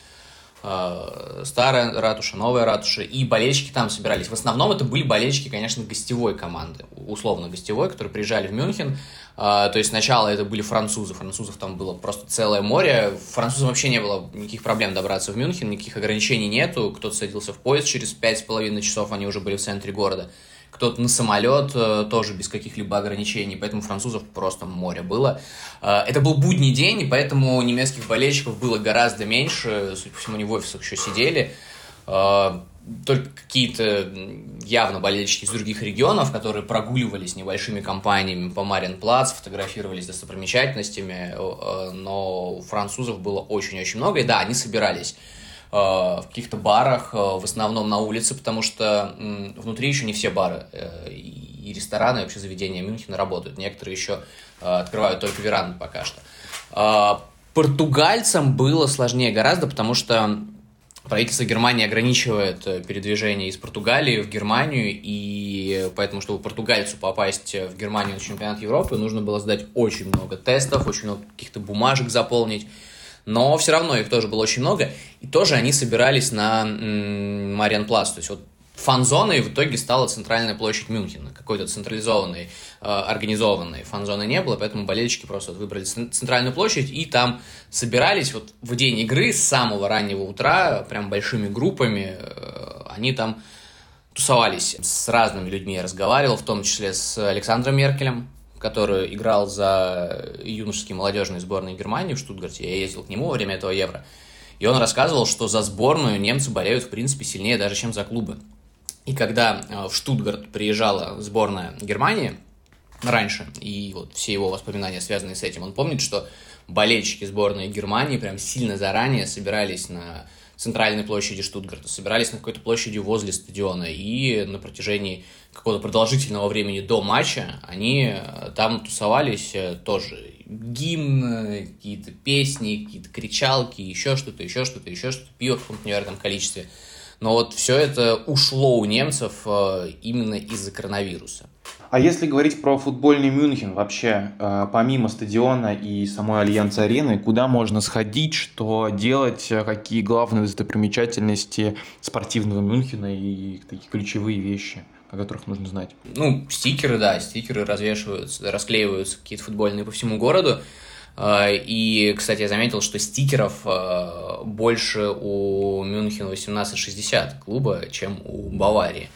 [SPEAKER 5] старая ратуша, новая ратуша, и болельщики там собирались. В основном это были болельщики, конечно, гостевой команды, условно гостевой, которые приезжали в Мюнхен. То есть сначала это были французы, французов там было просто целое море, французам вообще не было никаких проблем добраться в Мюнхен, никаких ограничений нету, кто-то садился в поезд через пять с половиной часов, они уже были в центре города кто-то на самолет, э, тоже без каких-либо ограничений, поэтому французов просто море было. Э, это был будний день, и поэтому немецких болельщиков было гораздо меньше, судя по всему, они в офисах еще сидели. Э, только какие-то явно болельщики из других регионов, которые прогуливались небольшими компаниями по Марин-Плац, фотографировались достопримечательностями, но французов было очень-очень много, и да, они собирались в каких-то барах, э, в основном на улице, потому что внутри еще не все бары э, и рестораны, и вообще заведения Мюнхена работают. Некоторые еще открывают только веранды пока что. Португальцам было сложнее гораздо, потому что правительство Германии ограничивает передвижение из Португалии в Германию, и поэтому, чтобы португальцу попасть в Германию на чемпионат Европы, нужно было сдать очень много тестов, очень много каких-то бумажек заполнить но все равно их тоже было очень много, и тоже они собирались на Мариан Плац, то есть вот фан-зоной в итоге стала центральная площадь Мюнхена. Какой-то централизованной, э, организованной фан-зоны не было, поэтому болельщики просто вот выбрали центральную площадь и там собирались вот в день игры с самого раннего утра, прям большими группами, э, они там тусовались с разными людьми, я разговаривал, в том числе с Александром Меркелем, который играл за юношеские молодежные сборные Германии в Штутгарте. Я ездил к нему во время этого Евро. И он рассказывал, что за сборную немцы болеют, в принципе, сильнее даже, чем за клубы. И когда э, в Штутгарт приезжала сборная Германии раньше, и вот все его воспоминания связаны с этим, он помнит, что болельщики сборной Германии прям сильно заранее собирались на центральной площади Штутгарта, собирались на какой-то площади возле стадиона, и на протяжении какого-то продолжительного времени до матча они э, там тусовались э, тоже. Гимн, какие-то песни, какие-то кричалки, еще что-то, еще что-то, еще что-то, пиво в каком-то невероятном количестве. Но вот все это ушло у немцев э, именно из-за коронавируса.
[SPEAKER 2] А если говорить про футбольный Мюнхен вообще, помимо стадиона и самой Альянс-арены, куда можно сходить, что делать, какие главные достопримечательности спортивного Мюнхена и такие ключевые вещи? О которых нужно знать?
[SPEAKER 5] Ну, стикеры, да, стикеры развешиваются, расклеиваются какие-то футбольные по всему городу. И, кстати, я заметил, что стикеров больше у Мюнхен 1860 клуба, чем у Баварии.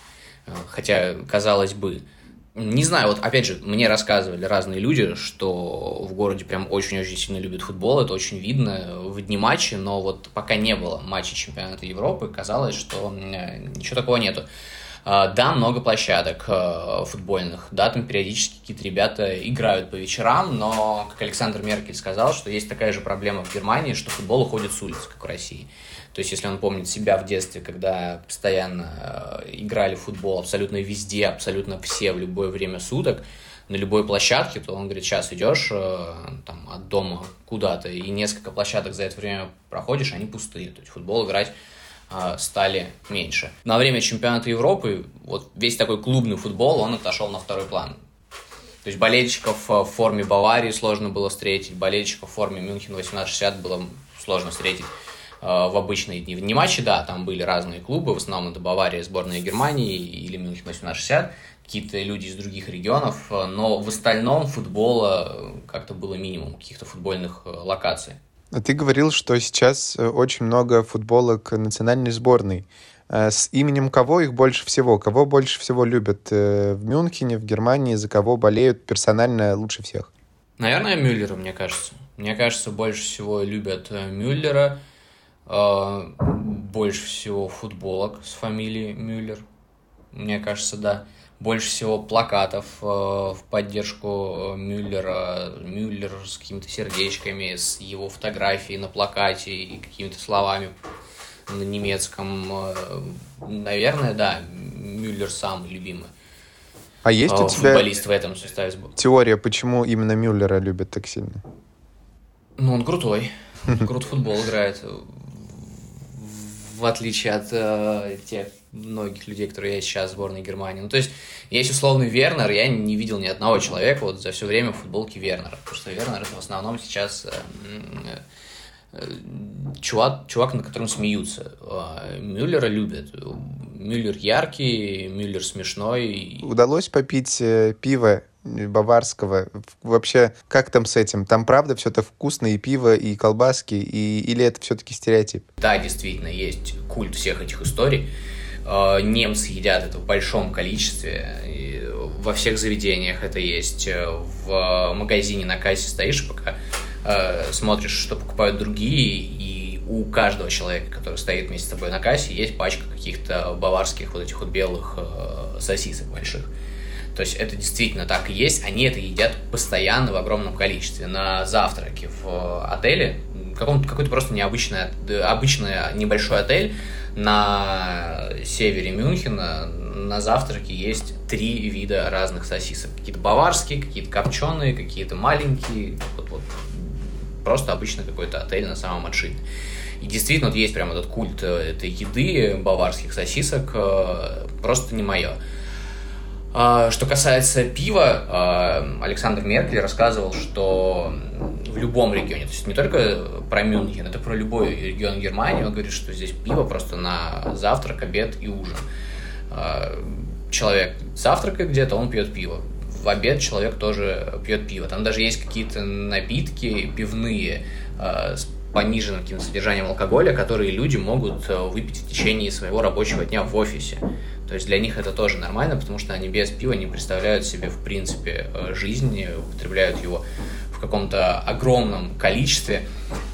[SPEAKER 5] Хотя, казалось бы, не знаю, вот опять же, мне рассказывали разные люди, что в городе прям очень-очень сильно любят футбол, это очень видно в дни матча, но вот пока не было матча чемпионата Европы, казалось, что ничего такого нету. А, да, много площадок э, футбольных, да, там периодически какие-то ребята играют по вечерам, но, как Александр Меркель сказал, что есть такая же проблема в Германии, что футбол уходит с улиц, как в России. То есть, если он помнит себя в детстве, когда постоянно э, играли в футбол абсолютно везде, абсолютно все, в любое время суток, на любой площадке, то он говорит, сейчас идешь э, там, от дома куда-то, и несколько площадок за это время проходишь, они пустые. То есть футбол играть стали меньше. На время чемпионата Европы вот весь такой клубный футбол, он отошел на второй план. То есть болельщиков в форме Баварии сложно было встретить, болельщиков в форме Мюнхен 1860 было сложно встретить. Э, в обычные дни. Не матчи, да, там были разные клубы, в основном это Бавария, сборная Германии или Мюнхен 1860, какие-то люди из других регионов, э, но в остальном футбола э, как-то было минимум каких-то футбольных локаций.
[SPEAKER 1] А ты говорил, что сейчас очень много футболок национальной сборной. С именем кого их больше всего? Кого больше всего любят в Мюнхене, в Германии? За кого болеют персонально лучше всех?
[SPEAKER 5] Наверное, Мюллера, мне кажется. Мне кажется, больше всего любят Мюллера. Больше всего футболок с фамилией Мюллер. Мне кажется, да. Больше всего плакатов э, в поддержку э, Мюллера. Мюллер с какими-то сердечками, с его фотографией на плакате и какими-то словами на немецком. Э, наверное, да, Мюллер самый любимый.
[SPEAKER 1] А есть у тебя
[SPEAKER 5] футболист в этом составе
[SPEAKER 1] теория, почему именно Мюллера любят так сильно?
[SPEAKER 5] Ну, он крутой. Крут футбол играет в отличие от э, тех многих людей, которые есть сейчас в сборной Германии. Ну, то есть, есть условный Вернер, я не видел ни одного человека вот за все время футболки Вернера, потому что Вернер это в основном сейчас э, э, чувак, чувак, на котором смеются. Э, Мюллера любят. Мюллер яркий, Мюллер смешной.
[SPEAKER 1] Удалось попить э, пиво баварского. Вообще, как там с этим? Там правда все это вкусно, и пиво, и колбаски, и... или это все-таки стереотип?
[SPEAKER 5] Да, действительно, есть культ всех этих историй. А, немцы едят это в большом количестве. Во всех заведениях это есть. В магазине на кассе стоишь, пока э, смотришь, что покупают другие, и у каждого человека, который стоит вместе с тобой на кассе, есть пачка каких-то баварских вот этих вот белых э, сосисок больших. То есть это действительно так и есть. Они это едят постоянно в огромном количестве. На завтраке в э, отеле, какой-то просто необычный, обычный небольшой отель на севере Мюнхена, на завтраке есть три вида разных сосисок. Какие-то баварские, какие-то копченые, какие-то маленькие. Вот, вот. Просто обычно какой-то отель на самом отшибе. И действительно, вот есть прям этот культ э, этой еды, баварских сосисок, э, просто не мое. А, что касается пива, а, Александр Меркель рассказывал, что в любом регионе, то есть не только про Мюнхен, это про любой регион Германии, он говорит, что здесь пиво просто на завтрак, обед и ужин. А, человек завтракает где-то, он пьет пиво. В обед человек тоже пьет пиво. Там даже есть какие-то напитки пивные с пониженным каким-то содержанием алкоголя, которые люди могут выпить в течение своего рабочего дня в офисе. То есть для них это тоже нормально, потому что они без пива не представляют себе, в принципе, э, жизни, употребляют его в каком-то огромном количестве.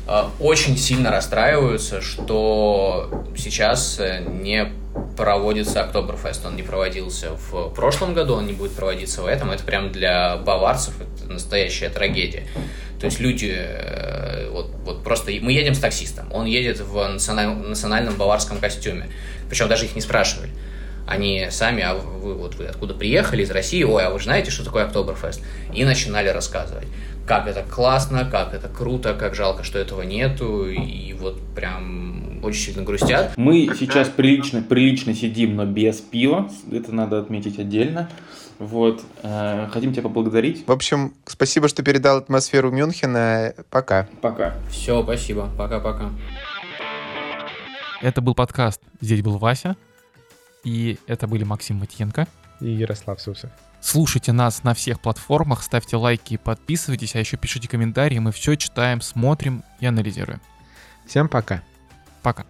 [SPEAKER 5] Э, очень сильно расстраиваются, что сейчас э, не проводится Октоберфест. Он не проводился в прошлом году, он не будет проводиться в этом. Это прям для баварцев это настоящая трагедия. То есть люди, вот, вот просто мы едем с таксистом, он едет в национальном баварском костюме. Причем даже их не спрашивали они сами, а вы вот вы откуда приехали, из России, ой, а вы знаете, что такое Октоберфест? И начинали рассказывать, как это классно, как это круто, как жалко, что этого нету, и вот прям очень сильно грустят.
[SPEAKER 4] Мы сейчас прилично, прилично сидим, но без пива, это надо отметить отдельно. Вот. Э, хотим тебя поблагодарить.
[SPEAKER 1] В общем, спасибо, что передал атмосферу Мюнхена. Пока.
[SPEAKER 4] Пока.
[SPEAKER 5] Все, спасибо. Пока-пока.
[SPEAKER 2] Это был подкаст. Здесь был Вася. И это были Максим Матьенко.
[SPEAKER 1] и Ярослав Сусов.
[SPEAKER 2] Слушайте нас на всех платформах, ставьте лайки и подписывайтесь, а еще пишите комментарии, мы все читаем, смотрим и анализируем.
[SPEAKER 1] Всем пока.
[SPEAKER 2] Пока.